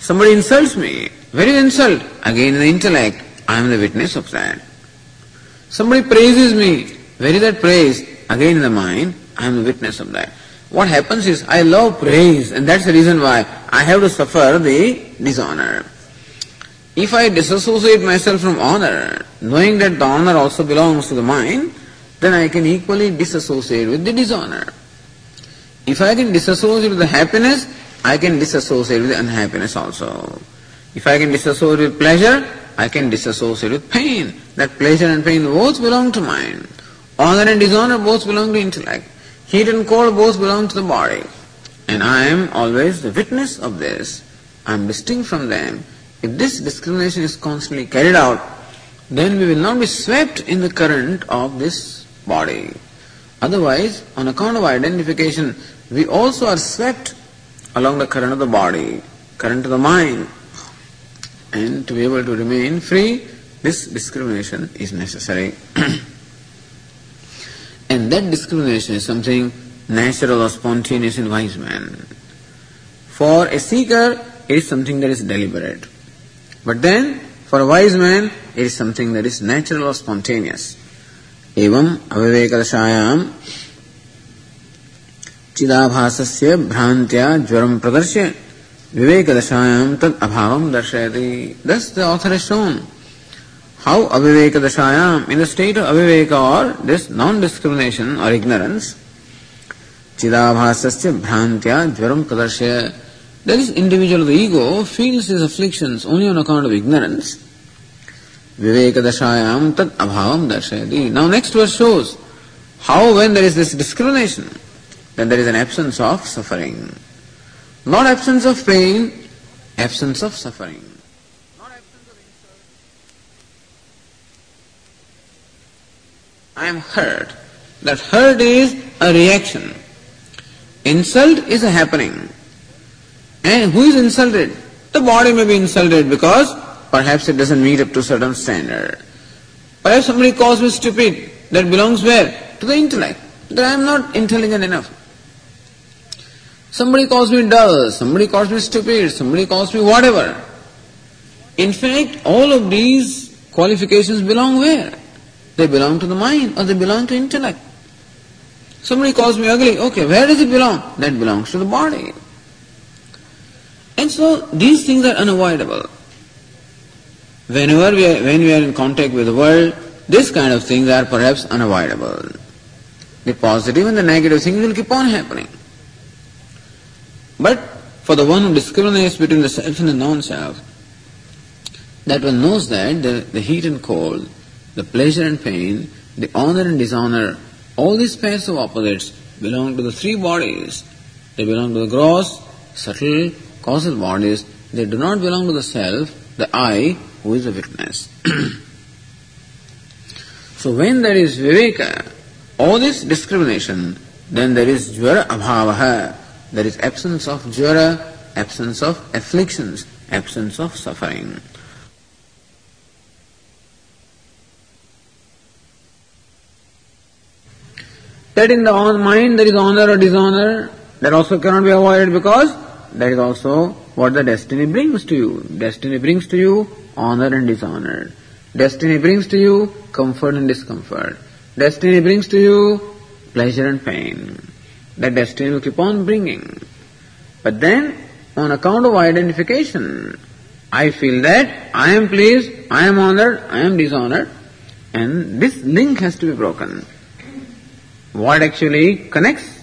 Somebody insults me. Where is insult? Again in the intellect, I am the witness of that. Somebody praises me. Where is that praise? Again in the mind, I am the witness of that. What happens is, I love praise, and that's the reason why I have to suffer the dishonor. If I disassociate myself from honor, knowing that the honor also belongs to the mind, then I can equally disassociate with the dishonor. If I can disassociate with the happiness, I can disassociate with the unhappiness also. If I can disassociate with pleasure, I can disassociate with pain. That pleasure and pain both belong to mind. Honor and dishonor both belong to intellect. Heat and cold both belong to the body. And I am always the witness of this. I am distinct from them. If this discrimination is constantly carried out, then we will not be swept in the current of this body. Otherwise, on account of identification, we also are swept along the current of the body, current of the mind. And to be able to remain free, this discrimination is necessary. and that discrimination is something natural or spontaneous in wise man. For a seeker, it is something that is deliberate. But then, for a wise man, it is something that is natural or spontaneous. एवं अविवेकदशायां चिदाभासस्य भ्रान्त्या ज्वरं प्रदर्श्य विवेकदशायां तद अभावं दर्शयति Thus the author has shown how aviveka in the state of aviveka or this non-discrimination or ignorance, chidabhasasya bhrantya jvaram pradarshya, that is individual the ego feels his afflictions only on account of ignorance. Viveka dashayam tad abhavam darshayati. Now next verse shows how when there is this discrimination, then there is an absence of suffering. Not absence of pain, absence of suffering. I am hurt. That hurt is a reaction. Insult is a happening. And who is insulted? The body may be insulted because perhaps it doesn't meet up to certain standard. Perhaps somebody calls me stupid. That belongs where? To the intellect. That I am not intelligent enough. Somebody calls me dull, somebody calls me stupid, somebody calls me whatever. In fact, all of these qualifications belong where? They belong to the mind or they belong to intellect. Somebody calls me ugly, okay, where does it belong? That belongs to the body. And so these things are unavoidable. Whenever we are, when we are in contact with the world, this kind of things are perhaps unavoidable. The positive and the negative things will keep on happening. But for the one who discriminates between the self and the non-self, that one knows that the, the heat and cold, the pleasure and pain, the honor and dishonor, all these pairs of opposites belong to the three bodies. They belong to the gross, subtle, causal bodies. They do not belong to the self, the I, who is the witness. so when there is viveka, all this discrimination, then there is jvara abhavaha, there is absence of jvara, absence of afflictions, absence of suffering. That in the mind there is honor or dishonor, that also cannot be avoided because that is also what the destiny brings to you. Destiny brings to you honor and dishonor. Destiny brings to you comfort and discomfort. Destiny brings to you pleasure and pain. That destiny will keep on bringing. But then, on account of identification, I feel that I am pleased, I am honored, I am dishonored, and this link has to be broken. What actually connects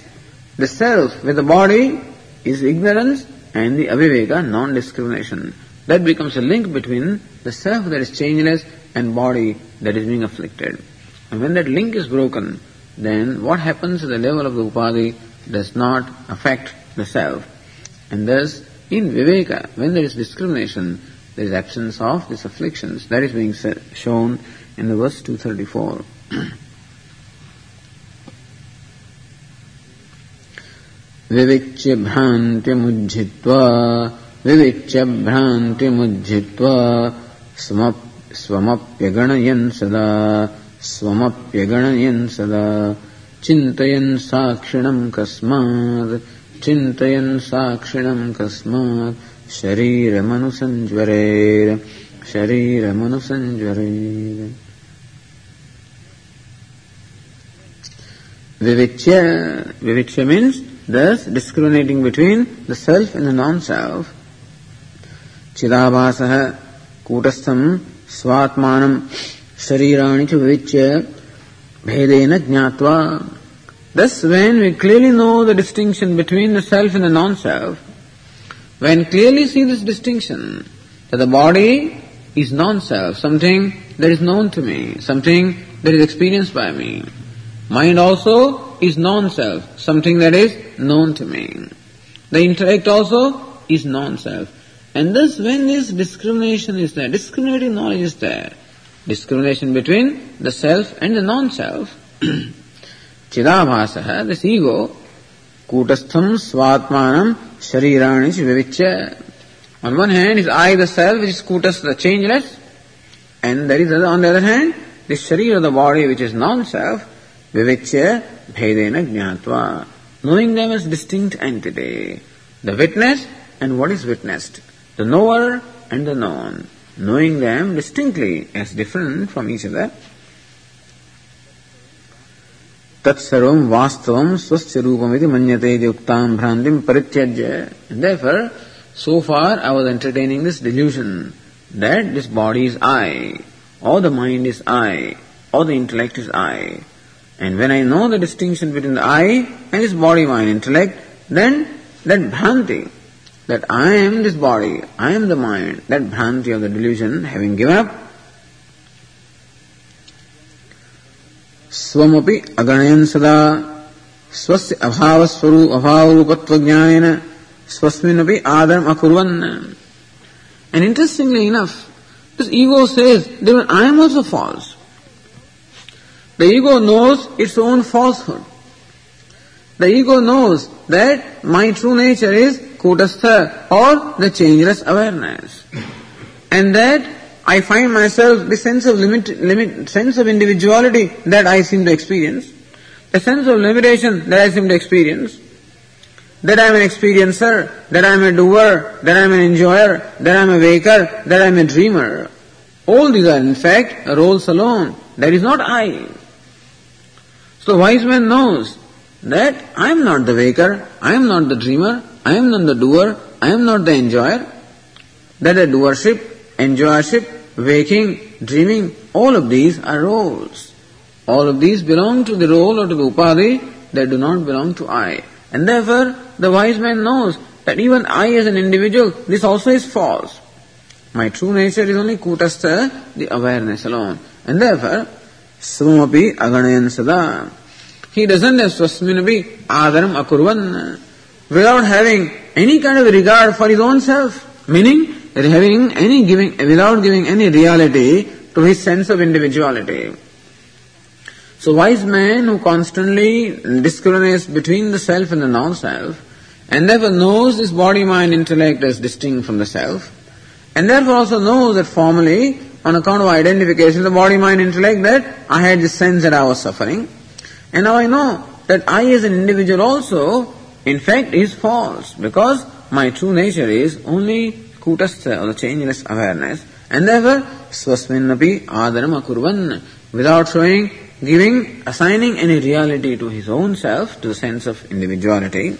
the self with the body is ignorance and the aviveka, non-discrimination. That becomes a link between the self that is changeless and body that is being afflicted. And when that link is broken, then what happens at the level of the upadhi does not affect the self. And thus, in viveka, when there is discrimination, there is absence of these afflictions. That is being shown in the verse 234. विविच्य भ्रान्तिमुज्झित्वा विविच्य भ्रान्तिमुज्झित्वा स्वमप्यगणयन् सदा स्वमप्यगणयन् सदा। चिन्तयन् साक्षिणम् कस्मात् चिन्तयन् साक्षिणम् कस्मात् शरीरमनुसञ्ज्वरेर् शरीरमनुसञ्ज्वरेर्। Vivitya, vivitya means thus discriminating between the self and the non-self. Chidabhasah kūtastham svatmanam sharirani cha vivichya bhedena jnatva. Thus when we clearly know the distinction between the self and the non-self, when clearly see this distinction, that the body is non-self, something that is known to me, something that is experienced by me. Mind also is non-self, something that is known to me. The intellect also is non-self. And thus when this discrimination is there, discriminating knowledge is there, discrimination between the self and the non-self, Chidabhasa, this ego, Kutastham Svatmanam Sharirani Vivichya. On one hand is I the self, which is Kutastha changeless, and there is on the other hand, the Sharira the body, which is non-self, vivechya bhedena jnatva Knowing them as distinct entity. The witness and what is witnessed. The knower and the known. Knowing them distinctly as different from each other. तत्सर्वम वास्तवम स्वस्थ रूपमिति मन्यते युक्ताम भ्रांतिम परित्यज्य therefore so far I was entertaining this delusion that this body is I or the mind is I or the intellect is I and when I know the distinction between the I and this body, mind, intellect, then that bhranti, that I am this body, I am the mind, that bhranti of the delusion, having given up, स्वमपि अगणयन् सदा स्वस्य अभावस्वरूप अभावरूपत्वज्ञानेन स्वस्मिन्नपि आदरम् अकुर्वन् And interestingly enough, this ego says that I am also false. The ego knows its own falsehood. The ego knows that my true nature is kutastha or the changeless awareness. And that I find myself the sense of limit, limit, sense of individuality that I seem to experience, the sense of limitation that I seem to experience, that I am an experiencer, that I am a doer, that I am an enjoyer, that I am a waker, that I am a dreamer. All these are in fact roles alone. That is not I. So wise man knows that I am not the waker, I am not the dreamer, I am not the doer, I am not the enjoyer. That a doership, enjoyership, waking, dreaming, all of these are roles. All of these belong to the role or to the upadhi they do not belong to I. And therefore, the wise man knows that even I as an individual, this also is false. My true nature is only kutastha, the awareness alone. And therefore, svamapi aganayan sada. He doesn't have swasminapi adaram akurvan without having any kind of regard for his own self. Meaning, having any giving, without giving any reality to his sense of individuality. So wise man who constantly discriminates between the self and the non-self, and therefore knows this body, mind, intellect as distinct from the self, and therefore also knows that formally, on account of identification, the body, mind, intellect, that I had this sense that I was suffering, and now I know that I as an individual also, in fact, is false, because my true nature is only kutastha or the changeless awareness, and therefore swasminapi adaram akurvan, without showing, giving, assigning any reality to his own self, to the sense of individuality.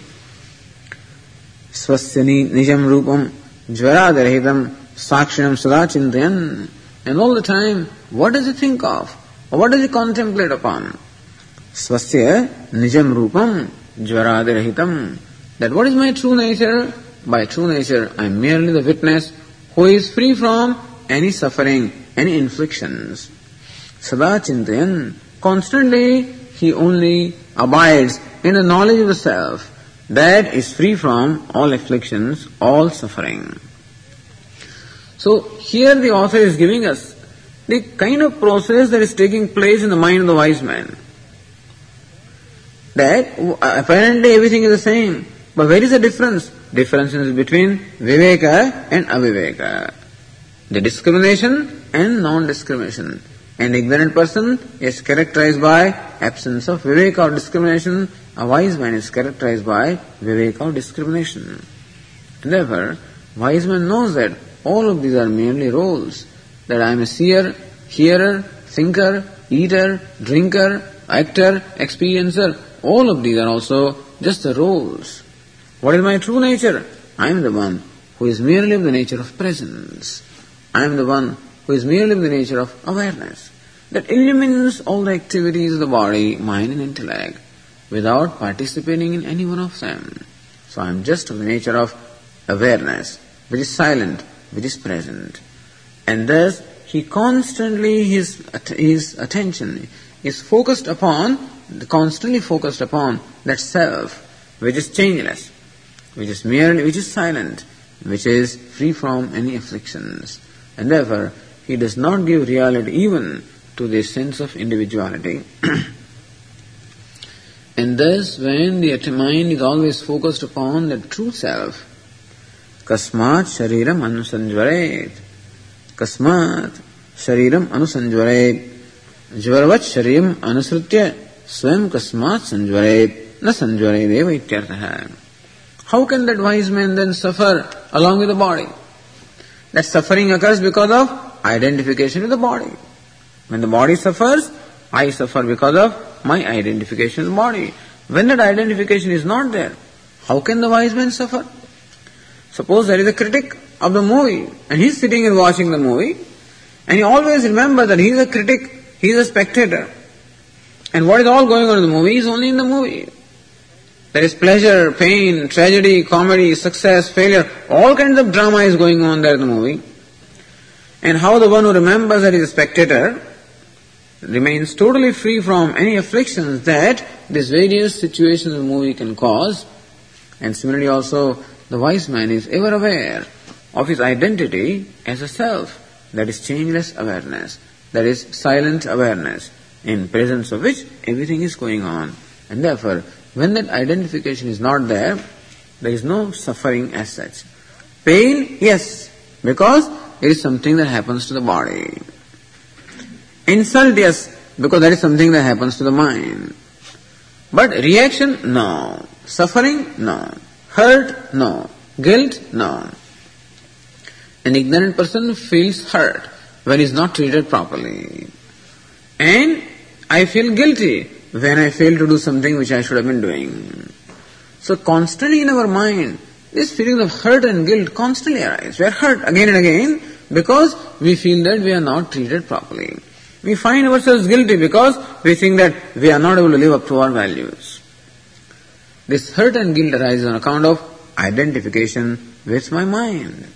Swasyani nijam rupam jvaradahitam sakshinam sada chintayan. And all the time, what does he think of? What does he contemplate upon? Swasya nijam rupam jvaradahitam. That what is my true nature? By true nature, I am merely the witness who is free from any suffering, any inflictions. Sada chintayan, constantly he only abides in the knowledge of the self that is free from all afflictions, all suffering. So here the author is giving us the kind of process that is taking place in the mind of the wise man. That uh, apparently everything is the same, but where is the difference? Difference is between viveka and aviveka. The discrimination and non-discrimination. An ignorant person is characterized by absence of viveka or discrimination. A wise man is characterized by viveka or discrimination. Therefore, wise man knows that all of these are merely roles. That I am a seer, hearer, thinker, eater, drinker, actor, experiencer. All of these are also just the roles. What is my true nature? I am the one who is merely of the nature of presence. I am the one who is merely of the nature of awareness that illumines all the activities of the body, mind and intellect without participating in any one of them. So I am just of the nature of awareness, which is silent, which is present. And thus he constantly, his, his attention is focused upon, constantly focused upon that self, which is changeless, which is merely, which is silent, which is free from any afflictions. And therefore, he does not give reality even to this sense of individuality. and thus, when the mind is always focused upon the true self, कस्मात शरीरम अनुसंज्वरेत कस्मात शरीरम अनुसंज्वरेत ज्वरवत शरीर अनुसृत्य स्वयं कस्मात संज्वरेत न संजरे देव इत्यर्थ। How can that wise man then suffer along with the body that suffering occurs because of identification with body when the body suffers, I suffer because of my identification with the body. When that identification is not there, how can the wise? Suppose there is a critic of the movie and he's sitting and watching the movie and he always remembers that he's a critic, he's a spectator. And what is all going on in the movie is only in the movie. There is pleasure, pain, tragedy, comedy, success, failure, all kinds of drama is going on there in the movie. And how the one who remembers that he is a spectator remains totally free from any afflictions that these various situations of the movie can cause. And similarly also, the wise man is ever aware of his identity as a self. That is changeless awareness. That is silent awareness, in presence of which everything is going on. And therefore, when that identification is not there, there is no suffering as such. Pain, yes, because it is something that happens to the body. Insult, yes, because that is something that happens to the mind. But reaction, no. Suffering, no. Hurt, no. Guilt, no. An ignorant person feels hurt when he is not treated properly. And I feel guilty when I fail to do something which I should have been doing. So constantly in our mind, these feelings of hurt and guilt constantly arise. We are hurt again and again because we feel that we are not treated properly. We find ourselves guilty because we think that we are not able to live up to our values. This hurt and guilt arises on account of identification with my mind.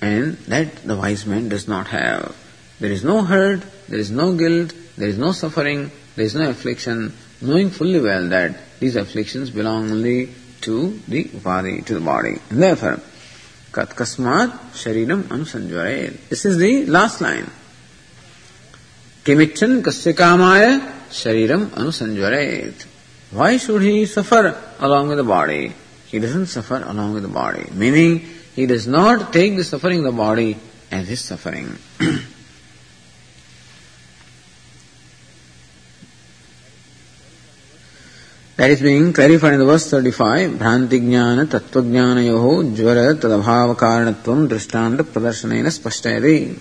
And that the wise man does not have. There is no hurt, there is no guilt, there is no suffering, there is no affliction, knowing fully well that these afflictions belong only to the body, to the body. And therefore, kasmat shariram anusanjvaret. This is the last line. Kasya kamaya shariram anusanjvaret. Why should he suffer along with the body? He doesn't suffer along with the body. Meaning, he does not take the suffering of the body as his suffering. That is being clarified in the verse 35. Bhranti jnana tattva jnana yoho jvara tadabhava karanatvam drishtanta pradarsanena spashtayati.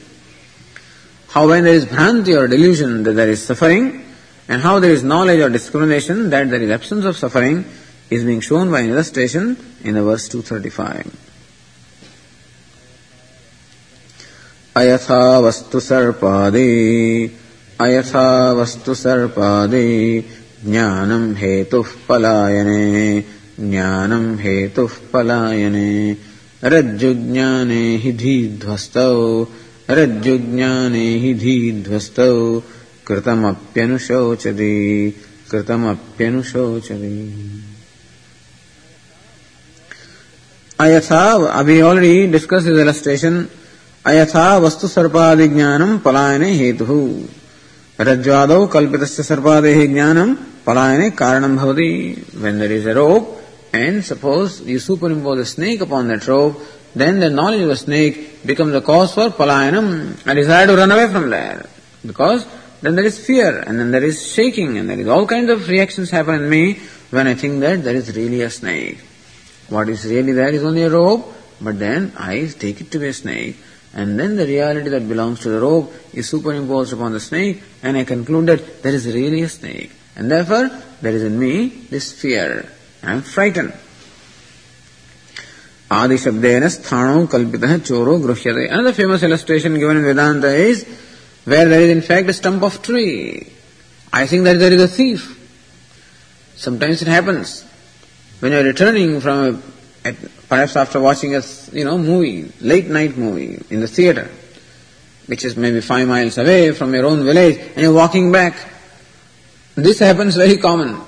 How when there is bhranti or delusion that there is suffering, and how there is knowledge or discrimination that there is absence of suffering, is being shown by an illustration in the verse 235. अयथा वस्तु सर्पादि अयथा वस्तु सर्पादि ज्ञानम् हेतुः पलायने ज्ञानम् हेतुः पलायने रज्जुज्ञाने हि धीध्वस्तौ रज्जुज्ञाने हि धीध्वस्तौ कृतमप्यनुशोचदे कृतमप्यनुशोचदे अयथा अभी ऑलरेडी डिस्कस इज़ इलस्ट्रेशन अयथा वस्तु सर्पादि ज्ञानम पलायन हेतु। रज्ज्वाद कल्पित सर्पादे ज्ञान पलायन कारण when there is a rope and suppose you superimpose snake upon that rope then the knowledge of snake become the cause for पलायनम I decide to run away from that because then there is fear, and then there is shaking, and there is all kinds of reactions happen in me when I think that there is really a snake. What is really there is only a rope, but then I take it to be a snake. And then the reality that belongs to the rope is superimposed upon the snake, and I conclude that there is really a snake. And therefore, there is in me this fear. I am frightened. Shabdena Sthano Kalpitaha Choro Gruhyate. Another famous illustration given in Vedanta is where there is in fact a stump of tree. I think that there is a thief. Sometimes it happens. When you are returning from a, perhaps after watching a you know movie, late night movie in the theater, which is maybe five miles away from your own village, and you're walking back. This happens very common.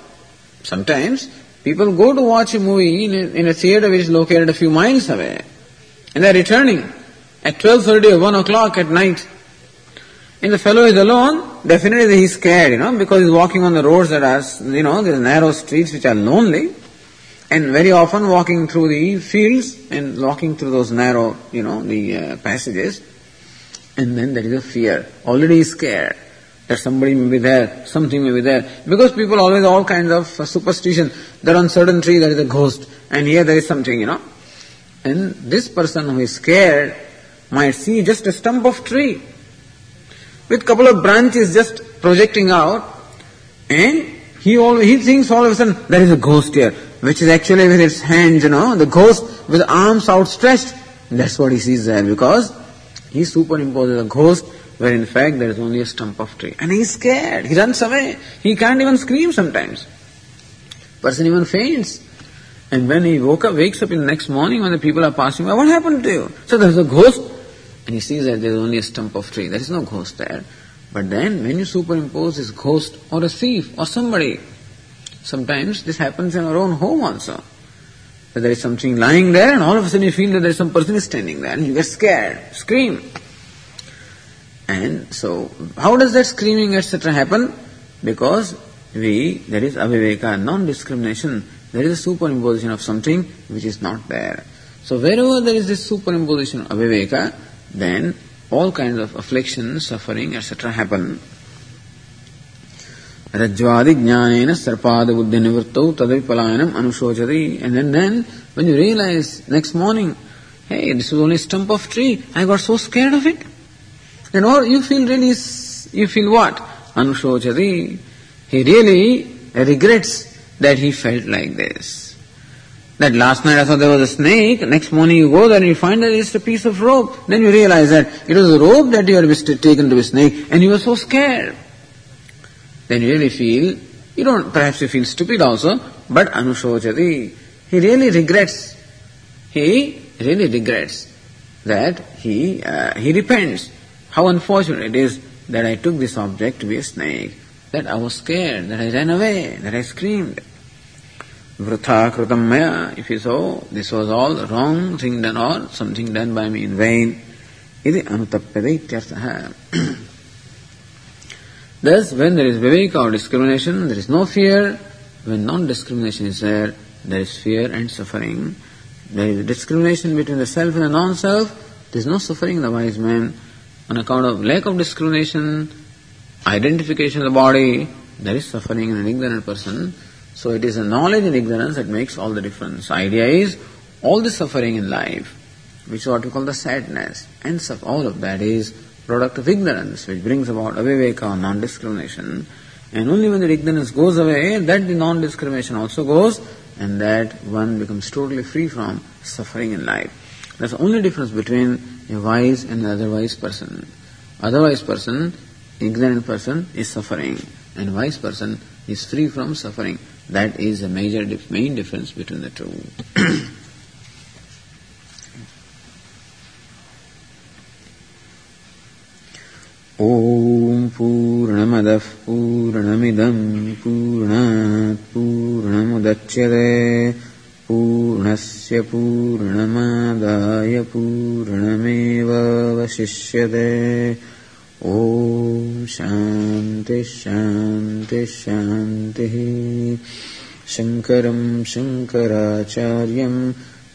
Sometimes people go to watch a movie in a, in a theater which is located a few miles away, and they're returning at 12.30 or 1 o'clock at night. And the fellow is alone, definitely he's scared, you know, because he's walking on the roads that are, you know, these narrow streets which are lonely and very often walking through the fields and walking through those narrow, you know, the uh, passages, and then there is a fear. Already scared. that somebody may be there, something may be there. Because people always all kinds of uh, superstition. That on certain tree there is a ghost, and here there is something, you know. And this person who is scared might see just a stump of tree with couple of branches just projecting out, and he all, he thinks all of a sudden there is a ghost here, which is actually with its hands, you know, the ghost with arms outstretched. That's what he sees there because he superimposes a ghost where in fact there is only a stump of tree. And he is scared. He runs away. He can't even scream sometimes. Person even faints. And when he woke up, wakes up in the next morning when the people are passing by, what happened to you? So there's a ghost. And he sees that there's only a stump of tree. There is no ghost there. But then when you superimpose this ghost or a thief or somebody, sometimes this happens in our own home also. That there is something lying there and all of a sudden you feel that there is some person is standing there and you get scared, scream. And so, how does that screaming etc. happen? Because we, there is aviveka, non-discrimination, there is a superimposition of something which is not there. So wherever there is this superimposition of aviveka, then all kinds of affliction, suffering, etc. happen. Rajvadi jnanena sarpada buddhi nivrittau tadavi anushojati. And then, then, when you realize next morning, hey, this was only a stump of tree, I got so scared of it. Then all you feel really, you feel what? Anushojati. He really regrets that he felt like this. That last night I thought there was a snake, next morning you go there and you find that it's a piece of rope. Then you realize that it was a rope that you had taken to be a snake and you were so scared. Then you really feel, you don't, perhaps you feel stupid also, but Anushojati, he really regrets. He really regrets that he, uh, he repents. How unfortunate it is that I took this object to be a snake, that I was scared, that I ran away, that I screamed. Maya, if you so, this was all wrong thing done or something done by me in vain. Iti anutappyate ityartha. Thus, when there is viveka or discrimination, there is no fear. When non-discrimination is there, there is fear and suffering. There is discrimination between the self and the non-self. There is no suffering in the wise man. On account of lack of discrimination, identification of the body, there is suffering in an ignorant person. So it is a knowledge and ignorance that makes all the difference. Idea is all the suffering in life, which is what we call the sadness, and all of that is product of ignorance, which brings about aviveka non-discrimination. And only when the ignorance goes away, that the non-discrimination also goes, and that one becomes totally free from suffering in life. That's the only difference between a wise and an otherwise person. Otherwise person, ignorant person, is suffering, and wise person is free from suffering. That is the major main difference between the two. ॐ पूर्णमदः पूर्णमिदम् पूर्णात् पूर्णमुदच्यते पूर्णस्य पूर्णमादाय पूर्णमेवावशिष्यते ॐ शान्तिः शान्तिः शान्तिः। शङ्करम् शङ्कराचार्यम्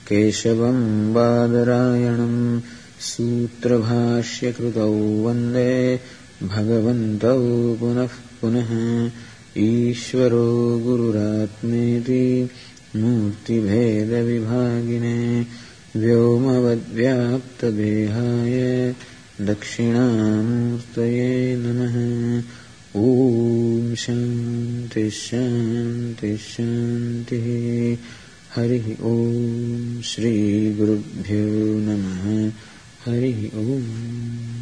केशवम् बादरायणम् सूत्रभाष्यकृतौ वन्दे भगवन्तौ पुनः पुनः। ईश्वरो गुरुरात्मेति मूर्तिभेदविभागिने व्योमवद्व्याप्तदेहाय दक्षिणामूर्तये नमः। ॐ शान्ति शान्ति शान्तिः। हरिः ॐ श्रीगुरुभ्यो नमः। हरिः ॐ